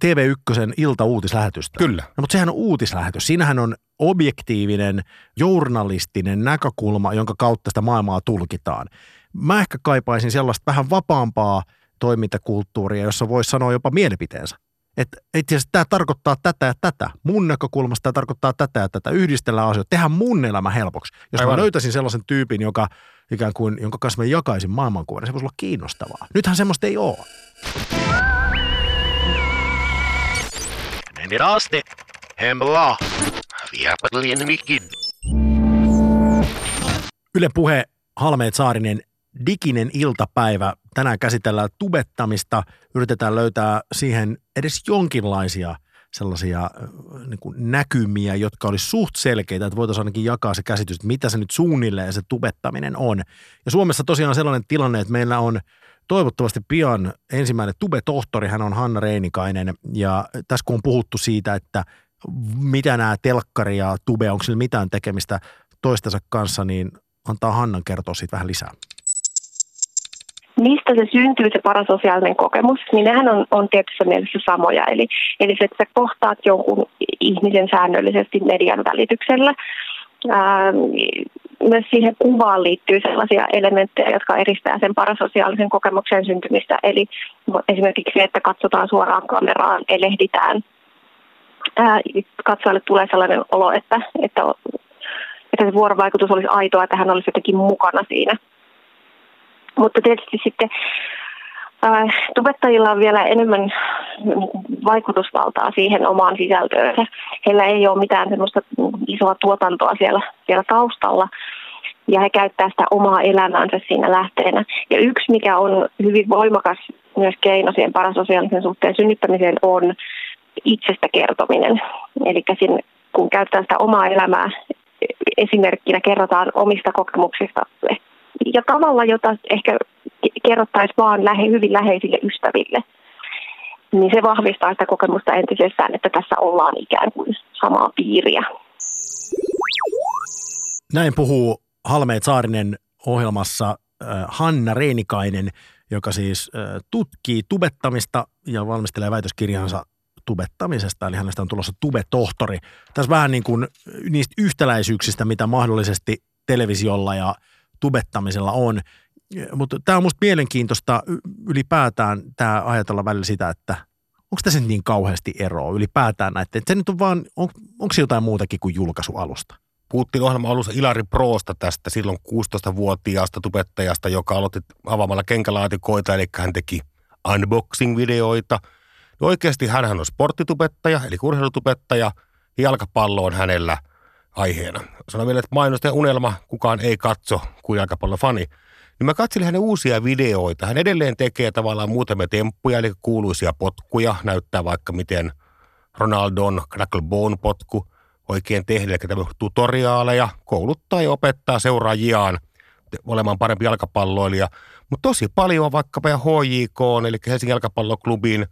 TV1 ilta-uutislähetystä? Kyllä. No, mutta sehän on uutislähetys. Siinähän on objektiivinen, journalistinen näkökulma, jonka kautta sitä maailmaa tulkitaan. Mä ehkä kaipaisin sellaista vähän vapaampaa toimintakulttuuria, jossa voisi sanoa jopa mielipiteensä. Että itse asiassa tämä tarkoittaa tätä ja tätä. Mun näkökulmasta tämä tarkoittaa tätä ja tätä. Yhdistellään asioita. Tehdään mun elämä helpoksi. Jos Aivan. mä löytäisin sellaisen tyypin, joka ikään kuin, jonka kanssa mä jakaisin maailmankuvan, niin se voisi olla kiinnostavaa. Nythän semmoista ei ole. Men asti, hemla, mikin. Yle Puhe, Halmeet Saarinen, diginen iltapäivä. Tänään käsitellään tubettamista. Yritetään löytää siihen edes jonkinlaisia sellaisia niin kuin näkymiä, jotka olisi suht selkeitä, että voitaisiin ainakin jakaa se käsitys, että mitä se nyt suunnilleen se tubettaminen on. Ja Suomessa tosiaan sellainen tilanne, että meillä on toivottavasti pian ensimmäinen tube-tohtori, hän on Hanna Reinikainen, ja tässä kun on puhuttu siitä, että mitä nämä telkkari ja tube, onko sillä mitään tekemistä toistensa kanssa, niin antaa Hannan kertoa siitä vähän lisää mistä se syntyy se parasosiaalinen kokemus, niin nehän on, on tietyssä mielessä samoja. Eli, eli se, että sä kohtaat jonkun ihmisen säännöllisesti median välityksellä. Ää, myös siihen kuvaan liittyy sellaisia elementtejä, jotka eristää sen parasosiaalisen kokemuksen syntymistä. Eli esimerkiksi se, että katsotaan suoraan kameraan, elehditään. Ää, katsojalle tulee sellainen olo, että, että, että se vuorovaikutus olisi aitoa, että hän olisi jotenkin mukana siinä – mutta tietysti sitten äh, tubettajilla on vielä enemmän vaikutusvaltaa siihen omaan sisältöönsä. Heillä ei ole mitään semmoista isoa tuotantoa siellä, siellä taustalla ja he käyttää sitä omaa elämäänsä siinä lähteenä. Ja yksi, mikä on hyvin voimakas myös keino siihen parasosiaalisen suhteen synnyttämiseen, on itsestä kertominen. Eli kun käyttää sitä omaa elämää esimerkkinä, kerrotaan omista kokemuksista, ja tavalla, jota ehkä kerrottaisiin vaan lähe, hyvin läheisille ystäville. Niin se vahvistaa sitä kokemusta entisestään, että tässä ollaan ikään kuin samaa piiriä. Näin puhuu Halmeet Saarinen ohjelmassa äh, Hanna Reinikainen, joka siis äh, tutkii tubettamista ja valmistelee väitöskirjansa tubettamisesta, eli hänestä on tulossa tubetohtori. Tässä vähän niin kuin niistä yhtäläisyyksistä, mitä mahdollisesti televisiolla ja tubettamisella on. Mutta tämä on musta mielenkiintoista ylipäätään tämä ajatella välillä sitä, että onko tässä niin kauheasti eroa ylipäätään näitä. Se nyt on vaan, on, onko se jotain muutakin kuin julkaisualusta? Puhuttiin ohjelman alussa Ilari Proosta tästä silloin 16-vuotiaasta tubettajasta, joka aloitti avaamalla kenkälaatikoita, eli hän teki unboxing-videoita. No oikeasti hän on sporttitubettaja, eli urheilutubettaja, ja jalkapallo on hänellä aiheena. Sanoin vielä, että mainosta ja unelma kukaan ei katso kuin fani. Niin mä katselin hänen uusia videoita. Hän edelleen tekee tavallaan muutamia temppuja, eli kuuluisia potkuja. Näyttää vaikka miten Ronaldon Crackle potku oikein tehdä, eli tämmöisiä tutoriaaleja, kouluttaa ja opettaa seuraajiaan olemaan parempi jalkapalloilija. Mutta tosi paljon vaikkapa HJK, eli Helsingin jalkapalloklubin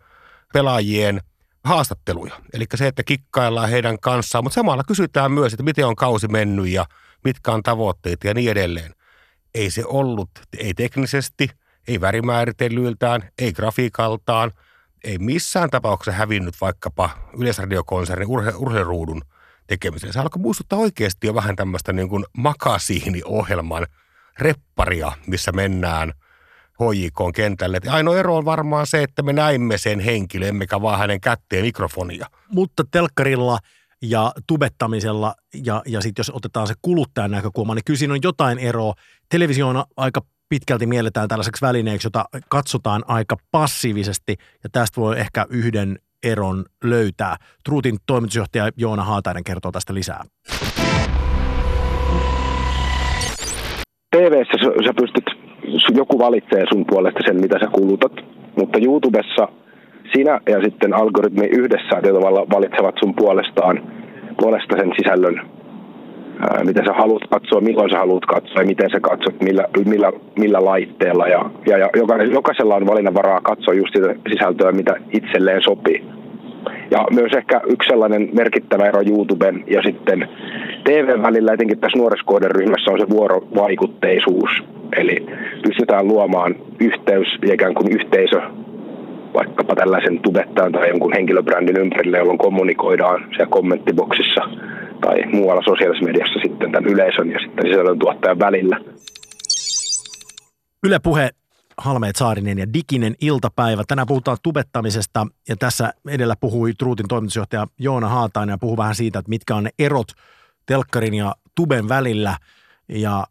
pelaajien – haastatteluja. Eli se, että kikkaillaan heidän kanssaan, mutta samalla kysytään myös, että miten on kausi mennyt ja mitkä on tavoitteet ja niin edelleen. Ei se ollut, ei teknisesti, ei värimääritellyiltään, ei grafiikaltaan, ei missään tapauksessa hävinnyt vaikkapa Yleisradiokonsernin urhe, urheiluruudun tekemiseen. Se alkoi muistuttaa oikeasti jo vähän tämmöistä niin kuin makasiini-ohjelman repparia, missä mennään HJK kentälle. Ainoa ero on varmaan se, että me näimme sen henkilön, emmekä vaan hänen kätteen mikrofonia. Mutta telkkarilla ja tubettamisella ja, ja sitten jos otetaan se kuluttajan näkökulma, niin kyllä siinä on jotain eroa. Televisio on aika pitkälti mielletään tällaiseksi välineeksi, jota katsotaan aika passiivisesti ja tästä voi ehkä yhden eron löytää. Truutin toimitusjohtaja Joona Haatainen kertoo tästä lisää. TV-ssä sä, sä pystyt, joku valitsee sun puolesta sen, mitä sä kulutat, mutta YouTubessa sinä ja sitten algoritmi yhdessä tavalla valitsevat sun puolestaan puolesta sen sisällön, mitä sä haluat katsoa, milloin sä haluat katsoa ja miten sä katsot, millä, millä, millä laitteella. Ja, ja, ja jokaisella on valinnanvaraa katsoa just sitä sisältöä, mitä itselleen sopii. Ja myös ehkä yksi sellainen merkittävä ero YouTuben ja sitten TV välillä, etenkin tässä nuoressa kohderyhmässä, on se vuorovaikutteisuus. Eli pystytään luomaan yhteys ja ikään kuin yhteisö vaikkapa tällaisen tubettajan tai jonkun henkilöbrändin ympärille, jolloin kommunikoidaan siellä kommenttiboksissa tai muualla sosiaalisessa mediassa sitten tämän yleisön ja sitten sisällöntuottajan välillä. Yle Puhe Halmeet Saarinen ja Diginen iltapäivä. Tänään puhutaan tubettamisesta ja tässä edellä puhui Truutin toimitusjohtaja Joona Haatainen ja puhui vähän siitä, että mitkä on ne erot telkkarin ja tuben välillä. Ja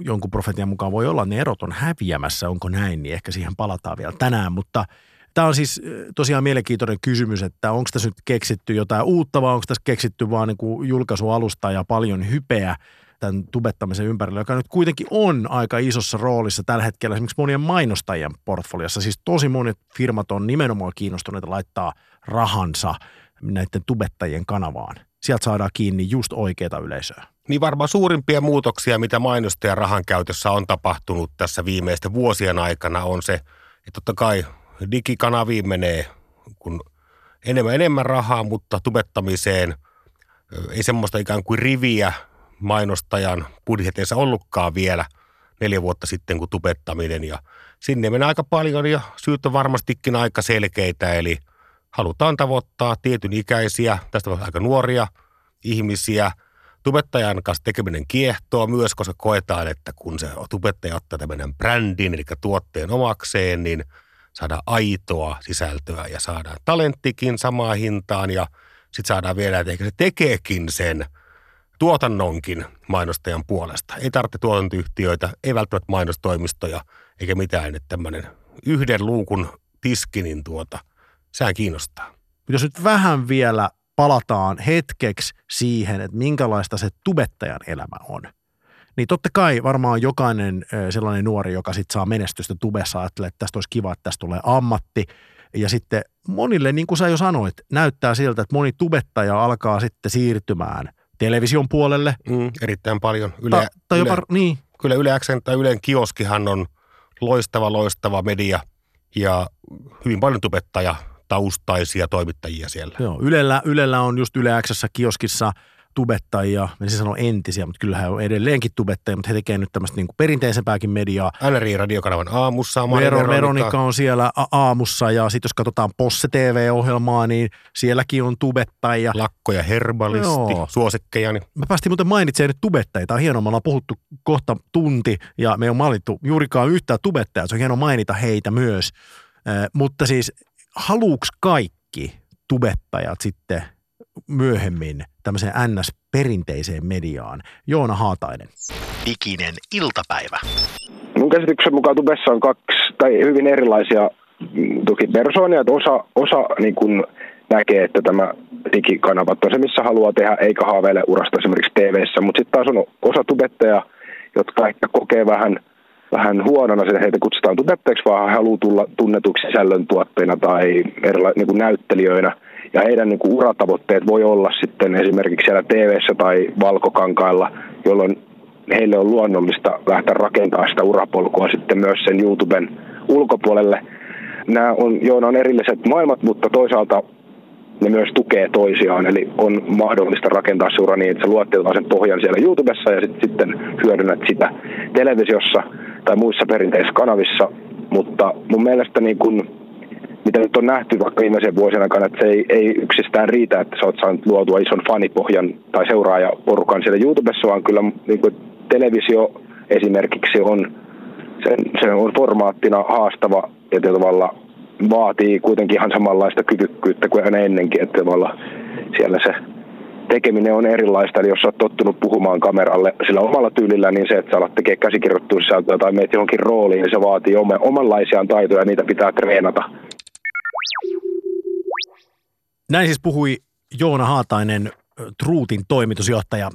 jonkun profetian mukaan voi olla, ne erot on häviämässä, onko näin, niin ehkä siihen palataan vielä tänään. Mutta tämä on siis tosiaan mielenkiintoinen kysymys, että onko tässä nyt keksitty jotain uutta vai onko tässä keksitty vaan niin julkaisualusta ja paljon hypeä tämän tubettamisen ympärillä, joka nyt kuitenkin on aika isossa roolissa tällä hetkellä esimerkiksi monien mainostajien portfoliossa. Siis tosi monet firmat on nimenomaan kiinnostuneita laittaa rahansa näiden tubettajien kanavaan. Sieltä saadaan kiinni just oikeita yleisöä. Niin varmaan suurimpia muutoksia, mitä mainostajan rahan käytössä on tapahtunut tässä viimeisten vuosien aikana, on se, että totta kai digikanaviin menee kun enemmän enemmän rahaa, mutta tubettamiseen ei semmoista ikään kuin riviä mainostajan budjeteissa ollutkaan vielä neljä vuotta sitten kuin tubettaminen ja sinne menee aika paljon ja syyt on varmastikin aika selkeitä, eli halutaan tavoittaa tietyn ikäisiä, tästä on aika nuoria ihmisiä. Tubettajan kanssa tekeminen kiehtoo myös, koska koetaan, että kun se tubettaja ottaa tämmöinen brändin, eli tuotteen omakseen, niin saadaan aitoa sisältöä ja saadaan talenttikin samaan hintaan ja sitten saadaan vielä, että ehkä se tekeekin sen – tuotannonkin mainostajan puolesta. Ei tarvitse tuotantoyhtiöitä, ei välttämättä mainostoimistoja eikä mitään, että tämmöinen yhden luukun tiski, niin tuota, sehän kiinnostaa. Jos nyt vähän vielä palataan hetkeksi siihen, että minkälaista se tubettajan elämä on. Niin totta kai varmaan jokainen sellainen nuori, joka sitten saa menestystä tubessa, ajattelee, että tästä olisi kiva, että tästä tulee ammatti. Ja sitten monille, niin kuin sä jo sanoit, näyttää siltä, että moni tubettaja alkaa sitten siirtymään television puolelle. Mm, erittäin paljon. Yle, Ta, tai jopa, yle, niin. Kyllä Yle Xn tai Ylen kioskihan on loistava, loistava media ja hyvin paljon tubettaja taustaisia toimittajia siellä. Joo, Ylellä, Ylellä on just Yle Xssä kioskissa – tubettajia, en siis sano entisiä, mutta kyllä he on edelleenkin tubettajia, mutta he tekevät nyt tämmöistä niin perinteisempääkin mediaa. NRI-radiokanavan aamussa. Vero, Veronika on siellä aamussa ja sitten jos katsotaan Posse TV-ohjelmaa, niin sielläkin on tubettajia. Lakko ja herbalisti, Joo. suosikkejani. Mä päästin muuten mainitsemaan nyt tubettajia. Tämä on hienoa, me ollaan puhuttu kohta tunti ja me on mainittu juurikaan yhtään tubettajaa. Se on hienoa mainita heitä myös. Eh, mutta siis haluuks kaikki tubettajat sitten myöhemmin tämmöiseen NS-perinteiseen mediaan. Joona Haatainen. Diginen iltapäivä. Mun käsityksen mukaan Tubessa on kaksi tai hyvin erilaisia mm, toki persoonia, että osa, osa niin kun näkee, että tämä digikanavat on se, missä haluaa tehdä, eikä haaveile urasta esimerkiksi tv mutta sitten taas on osa tubetteja, jotka ehkä kokee vähän, vähän huonona sen, heitä kutsutaan tubetteiksi, vaan he haluaa tulla tunnetuksi sisällöntuotteina tai erila- niin kuin näyttelijöinä – ja heidän niin kuin uratavoitteet voi olla sitten esimerkiksi siellä tv tai valkokankailla, jolloin heille on luonnollista lähteä rakentamaan sitä urapolkua sitten myös sen YouTuben ulkopuolelle. Nämä on, joo, on erilliset maailmat, mutta toisaalta ne myös tukee toisiaan, eli on mahdollista rakentaa se ura niin, että sä luot sen pohjan siellä YouTubessa ja sit, sitten hyödynnät sitä televisiossa tai muissa perinteisissä kanavissa, mutta mun mielestä niin kun mitä nyt on nähty vaikka viimeisen vuosien aikana, että se ei, ei yksistään riitä, että sä oot saanut luotua ison fanipohjan tai seuraajaporukan siellä YouTubessa, vaan kyllä niin kuin televisio esimerkiksi on se, se on formaattina haastava ja tavalla vaatii kuitenkin ihan samanlaista kyvykkyyttä kuin ennenkin, että siellä se tekeminen on erilaista, eli jos olet tottunut puhumaan kameralle sillä omalla tyylillä, niin se, että sä alat tekemään käsikirjoittua sisältöä tai meet johonkin rooliin, niin se vaatii omanlaisiaan taitoja ja niitä pitää treenata. Näin siis puhui Joona Haatainen, Truutin toimitusjohtaja.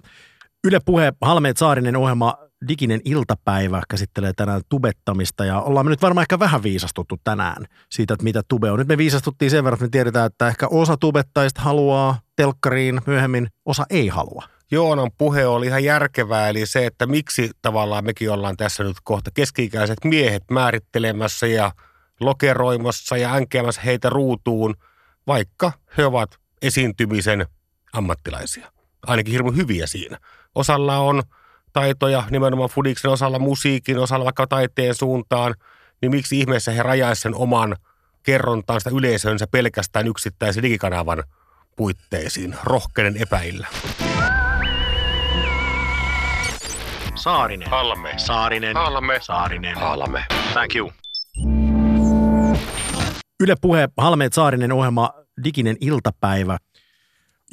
Yle Puhe Halmeet Saarinen ohjelma Diginen iltapäivä käsittelee tänään tubettamista ja ollaan me nyt varmaan ehkä vähän viisastuttu tänään siitä, että mitä tube on. Nyt me viisastuttiin sen verran, että me tiedetään, että ehkä osa tubettajista haluaa telkkariin myöhemmin, osa ei halua. Joonan puhe oli ihan järkevää, eli se, että miksi tavallaan mekin ollaan tässä nyt kohta keski-ikäiset miehet määrittelemässä ja lokeroimassa ja änkeämässä heitä ruutuun, vaikka he ovat esiintymisen ammattilaisia. Ainakin hirveän hyviä siinä. Osalla on taitoja nimenomaan Fudiksen osalla musiikin, osalla vaikka taiteen suuntaan, niin miksi ihmeessä he rajaisivat sen oman kerrontaansa yleisönsä pelkästään yksittäisen digikanavan puitteisiin? Rohkeinen epäillä. Saarinen. Halme. Saarinen. Halme. Saarinen. Halme. Thank you. Yle Puhe Halmeet Saarinen ohjelma Diginen iltapäivä.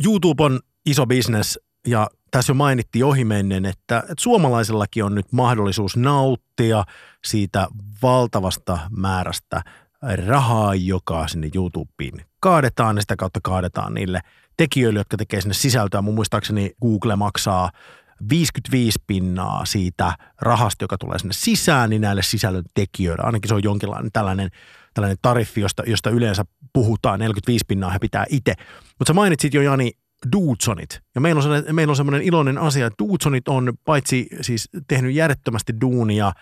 YouTube on iso bisnes ja tässä jo mainittiin ohimennen, että, että suomalaisillakin on nyt mahdollisuus nauttia siitä valtavasta määrästä rahaa, joka sinne YouTubeen kaadetaan ja sitä kautta kaadetaan niille tekijöille, jotka tekee sinne sisältöä. Mun muistaakseni Google maksaa 55 pinnaa siitä rahasta, joka tulee sinne sisään, niin näille sisällön tekijöille. Ainakin se on jonkinlainen tällainen, tällainen tariffi, josta, josta yleensä puhutaan. 45 pinnaa he pitää itse. Mutta sä mainitsit jo Jani Duutsonit. Ja meillä on, sellainen, meillä on sellainen iloinen asia, että Duutsonit on paitsi siis tehnyt järjettömästi duunia,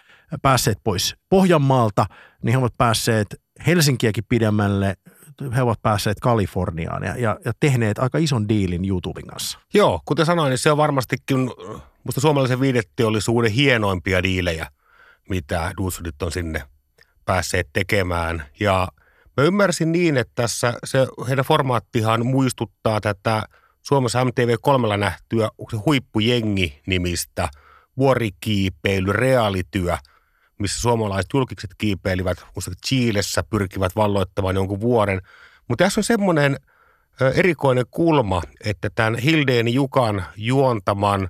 päässeet pois Pohjanmaalta, niin he ovat päässeet Helsinkiäkin pidemmälle, he ovat päässeet Kaliforniaan ja, ja, ja tehneet aika ison diilin YouTuben kanssa. Joo, kuten sanoin, niin se on varmastikin musta suomalaisen viideteollisuuden hienoimpia diilejä, mitä Duutsonit on sinne päässeet tekemään. Ja mä ymmärsin niin, että tässä se, heidän formaattihan muistuttaa tätä – Suomessa MTV3 nähtyä huippujengi-nimistä vuorikiipeily, reaalityö, missä suomalaiset julkiset kiipeilivät, muista Chiilessä pyrkivät valloittamaan jonkun vuoren. Mutta tässä on semmoinen erikoinen kulma, että tämän Hildeen Jukan juontaman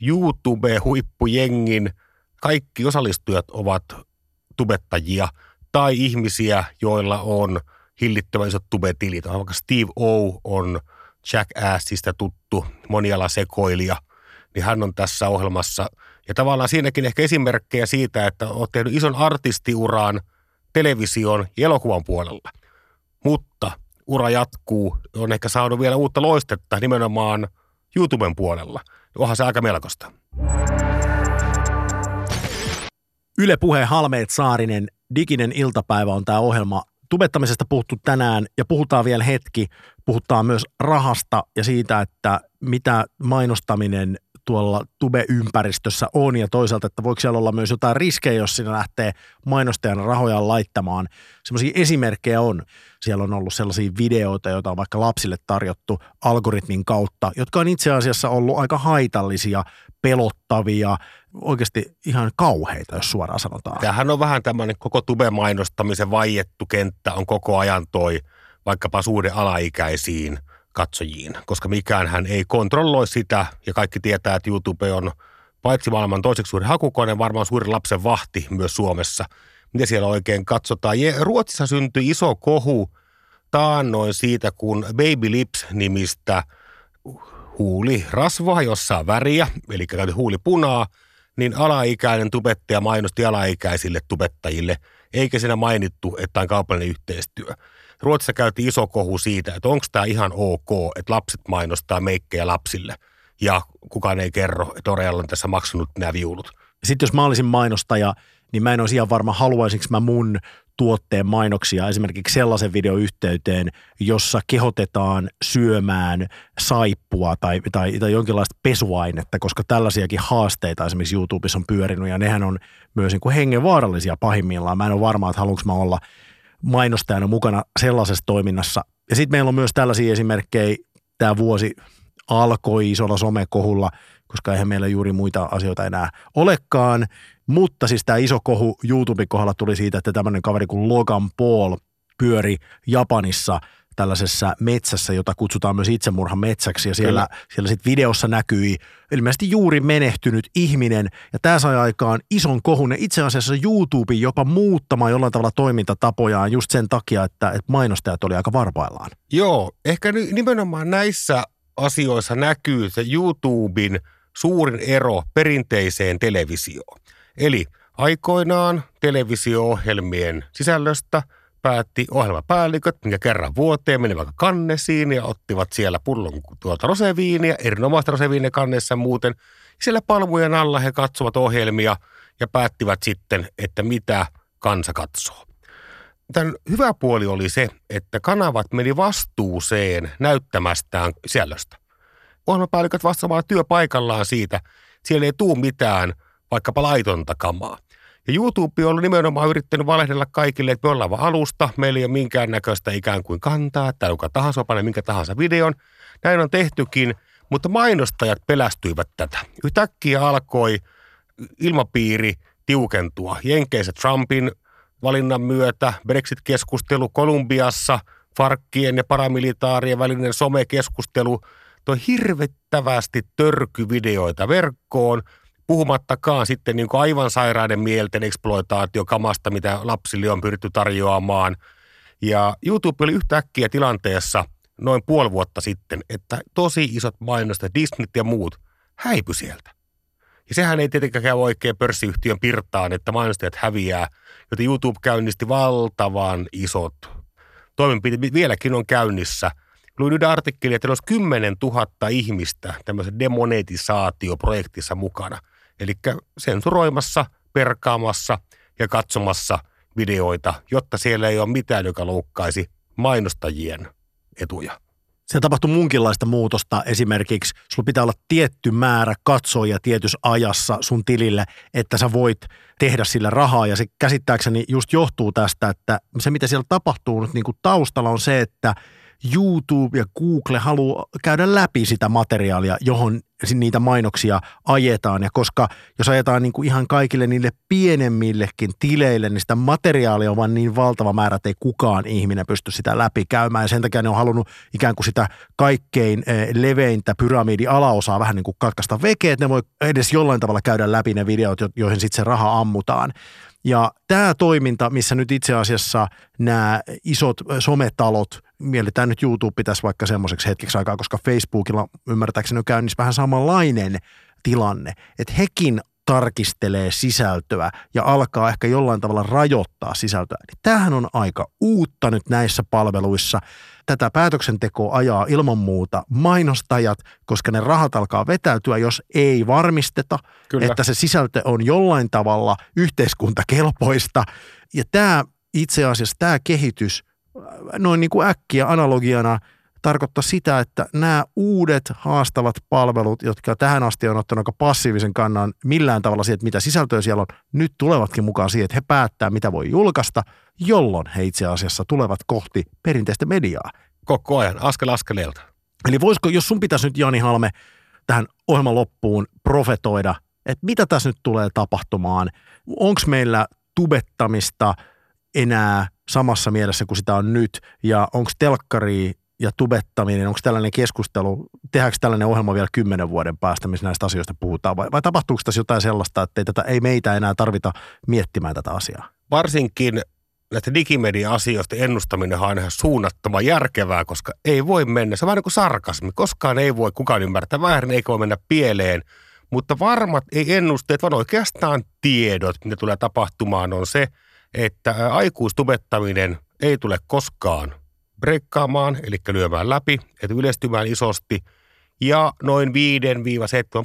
YouTube-huippujengin kaikki osallistujat ovat tubettajia tai ihmisiä, joilla on hillittömän isot tubetilit. Vaikka Steve O on – Jackassista tuttu monialasekoilija, niin hän on tässä ohjelmassa. Ja tavallaan siinäkin ehkä esimerkkejä siitä, että olet tehnyt ison artistiuraan television ja elokuvan puolella. Mutta ura jatkuu, on ehkä saanut vielä uutta loistetta nimenomaan YouTuben puolella. Onhan se aika melkoista. Yle Puhe Halmeet Saarinen, diginen iltapäivä on tämä ohjelma, tubettamisesta puhuttu tänään ja puhutaan vielä hetki. Puhutaan myös rahasta ja siitä, että mitä mainostaminen tuolla tube-ympäristössä on ja toisaalta, että voiko siellä olla myös jotain riskejä, jos sinä lähtee mainostajan rahoja laittamaan. Sellaisia esimerkkejä on. Siellä on ollut sellaisia videoita, joita on vaikka lapsille tarjottu algoritmin kautta, jotka on itse asiassa ollut aika haitallisia, pelottavia, oikeasti ihan kauheita, jos suoraan sanotaan. Tämähän on vähän tämmöinen koko tube-mainostamisen vaiettu kenttä on koko ajan toi vaikkapa suhde alaikäisiin katsojiin, koska mikään hän ei kontrolloi sitä ja kaikki tietää, että YouTube on paitsi maailman toiseksi suuri hakukone, varmaan suuri lapsen vahti myös Suomessa. Mitä siellä oikein katsotaan? Ruotsissa syntyi iso kohu taannoin siitä, kun Baby Lips-nimistä huuli rasvaa, jossa on väriä, eli käyty huuli punaa, niin alaikäinen tubettaja mainosti alaikäisille tubettajille, eikä siinä mainittu, että on kaupallinen yhteistyö. Ruotsissa käytiin iso kohu siitä, että onko tämä ihan ok, että lapset mainostaa meikkejä lapsille ja kukaan ei kerro, että Orealla on tässä maksanut nämä viulut. Sitten jos mä olisin mainostaja, niin mä en olisi ihan varma, haluaisinko mä mun tuotteen mainoksia esimerkiksi sellaisen videoyhteyteen, jossa kehotetaan syömään saippua tai, tai, tai jonkinlaista pesuainetta, koska tällaisiakin haasteita esimerkiksi YouTubessa on pyörinyt ja nehän on myös niin kuin hengenvaarallisia pahimmillaan. Mä en ole varma, että haluanko mä olla mainostajana mukana sellaisessa toiminnassa. Ja sitten meillä on myös tällaisia esimerkkejä, tämä vuosi alkoi isolla somekohulla, koska eihän meillä juuri muita asioita enää olekaan. Mutta siis tämä iso kohu YouTuben kohdalla tuli siitä, että tämmöinen kaveri kuin Logan Paul pyöri Japanissa tällaisessa metsässä, jota kutsutaan myös itsemurhan metsäksi. Ja siellä, siellä sitten videossa näkyi ilmeisesti juuri menehtynyt ihminen. Ja tämä sai aikaan ison kohun. Ja itse asiassa YouTube jopa muuttamaan jollain tavalla toimintatapojaan just sen takia, että, että mainostajat oli aika varpaillaan. Joo, ehkä ni- nimenomaan näissä asioissa näkyy se YouTuben suurin ero perinteiseen televisioon. Eli aikoinaan televisio-ohjelmien sisällöstä päätti ohjelmapäälliköt, minkä kerran vuoteen meni vaikka kannesiin ja ottivat siellä pullon tuolta roseviiniä, erinomaista roseviiniä kannessa muuten. Siellä palmujen alla he katsovat ohjelmia ja päättivät sitten, että mitä kansa katsoo. Tämän hyvä puoli oli se, että kanavat meni vastuuseen näyttämästään sisällöstä. Ohjelmapäälliköt vastaamaan työpaikallaan siitä, siellä ei tuu mitään vaikkapa laitonta kamaa. Ja YouTube on nimenomaan yrittänyt valehdella kaikille, että me ollaan vaan alusta, meillä ei ole minkäännäköistä ikään kuin kantaa, että kuka tahansa on minkä tahansa videon. Näin on tehtykin, mutta mainostajat pelästyivät tätä. Yhtäkkiä alkoi ilmapiiri tiukentua. Jenkeissä Trumpin valinnan myötä, Brexit-keskustelu Kolumbiassa, farkkien ja paramilitaarien välinen somekeskustelu toi hirvettävästi törkyvideoita verkkoon, puhumattakaan sitten niin aivan sairaiden mielten eksploitaatiokamasta, mitä lapsille on pyritty tarjoamaan. Ja YouTube oli yhtäkkiä tilanteessa noin puoli vuotta sitten, että tosi isot mainostajat, Disney ja muut, häipy sieltä. Ja sehän ei tietenkään käy oikein pörssiyhtiön pirtaan, että mainostajat häviää, joten YouTube käynnisti valtavan isot toimenpiteet, vieläkin on käynnissä. Luin yhden artikkelin, että olisi 10 000 ihmistä tämmöisessä demonetisaatioprojektissa mukana. Eli sensuroimassa, perkaamassa ja katsomassa videoita, jotta siellä ei ole mitään, joka loukkaisi mainostajien etuja. Se tapahtui munkinlaista muutosta. Esimerkiksi sulla pitää olla tietty määrä katsoja tietyssä ajassa sun tilille, että sä voit tehdä sillä rahaa. Ja se käsittääkseni just johtuu tästä, että se mitä siellä tapahtuu nyt niin kuin taustalla on se, että YouTube ja Google haluaa käydä läpi sitä materiaalia, johon niitä mainoksia ajetaan. Ja koska jos ajetaan niin kuin ihan kaikille niille pienemmillekin tileille, niin sitä materiaalia on vaan niin valtava määrä, että ei kukaan ihminen pysty sitä läpi käymään. Ja sen takia ne on halunnut ikään kuin sitä kaikkein leveintä pyramidi alaosaa vähän niin kuin katkaista vekeä, että ne voi edes jollain tavalla käydä läpi ne videot, joihin sitten se raha ammutaan. Ja tämä toiminta, missä nyt itse asiassa nämä isot sometalot, mielletään nyt YouTube tässä vaikka semmoiseksi hetkeksi aikaa, koska Facebookilla ymmärtääkseni on käynnissä vähän samanlainen tilanne, että hekin tarkistelee sisältöä ja alkaa ehkä jollain tavalla rajoittaa sisältöä. Niin tämähän on aika uutta nyt näissä palveluissa. Tätä päätöksentekoa ajaa ilman muuta mainostajat, koska ne rahat alkaa vetäytyä, jos ei varmisteta, Kyllä. että se sisältö on jollain tavalla yhteiskuntakelpoista. Ja tämä itse asiassa, tämä kehitys noin niin kuin äkkiä analogiana – tarkoittaa sitä, että nämä uudet haastavat palvelut, jotka tähän asti on ottanut aika passiivisen kannan millään tavalla siihen, että mitä sisältöä siellä on, nyt tulevatkin mukaan siihen, että he päättää, mitä voi julkaista, jolloin he itse asiassa tulevat kohti perinteistä mediaa. Koko ajan, askel askeleelta. Eli voisiko, jos sun pitäisi nyt Jani Halme tähän ohjelman loppuun profetoida, että mitä tässä nyt tulee tapahtumaan? Onko meillä tubettamista enää samassa mielessä kuin sitä on nyt, ja onko telkkari ja tubettaminen, onko tällainen keskustelu, tehdäänkö tällainen ohjelma vielä kymmenen vuoden päästä, missä näistä asioista puhutaan, vai, vai tapahtuuko tässä jotain sellaista, että ei, tätä, ei meitä enää tarvita miettimään tätä asiaa? Varsinkin näistä digimedia-asioista ennustaminen on ihan suunnattoman järkevää, koska ei voi mennä, se on vähän niin kuin sarkasmi, koskaan ei voi kukaan ymmärtää väärin, eikä voi mennä pieleen, mutta varmat ei ennusteet, vaan oikeastaan tiedot, mitä tulee tapahtumaan, on se, että aikuistubettaminen ei tule koskaan breikkaamaan, eli lyömään läpi, että yleistymään isosti. Ja noin 5-7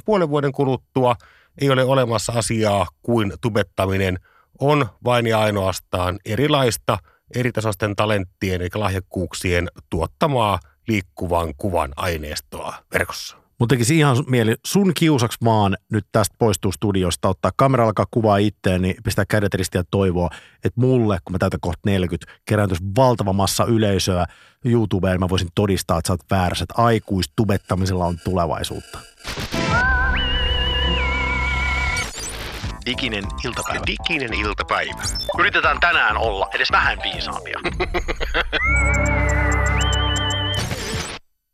puolen vuoden kuluttua ei ole olemassa asiaa kuin tubettaminen on vain ja ainoastaan erilaista eritasoisten talenttien eli lahjakkuuksien tuottamaa liikkuvan kuvan aineistoa verkossa. Mutta tekisi ihan mieli sun kiusaksi maan nyt tästä poistuu studiosta, ottaa kamera alkaa kuvaa itteen, niin pistää kädet ristiä toivoa, että mulle, kun mä täytän kohta 40, kerääntyisi valtava massa yleisöä YouTubeen, niin mä voisin todistaa, että sä oot väärässä, että aikuistubettamisella on tulevaisuutta. Diginen iltapäivä. Diginen iltapäivä. Yritetään tänään olla edes vähän viisaampia. <laughs>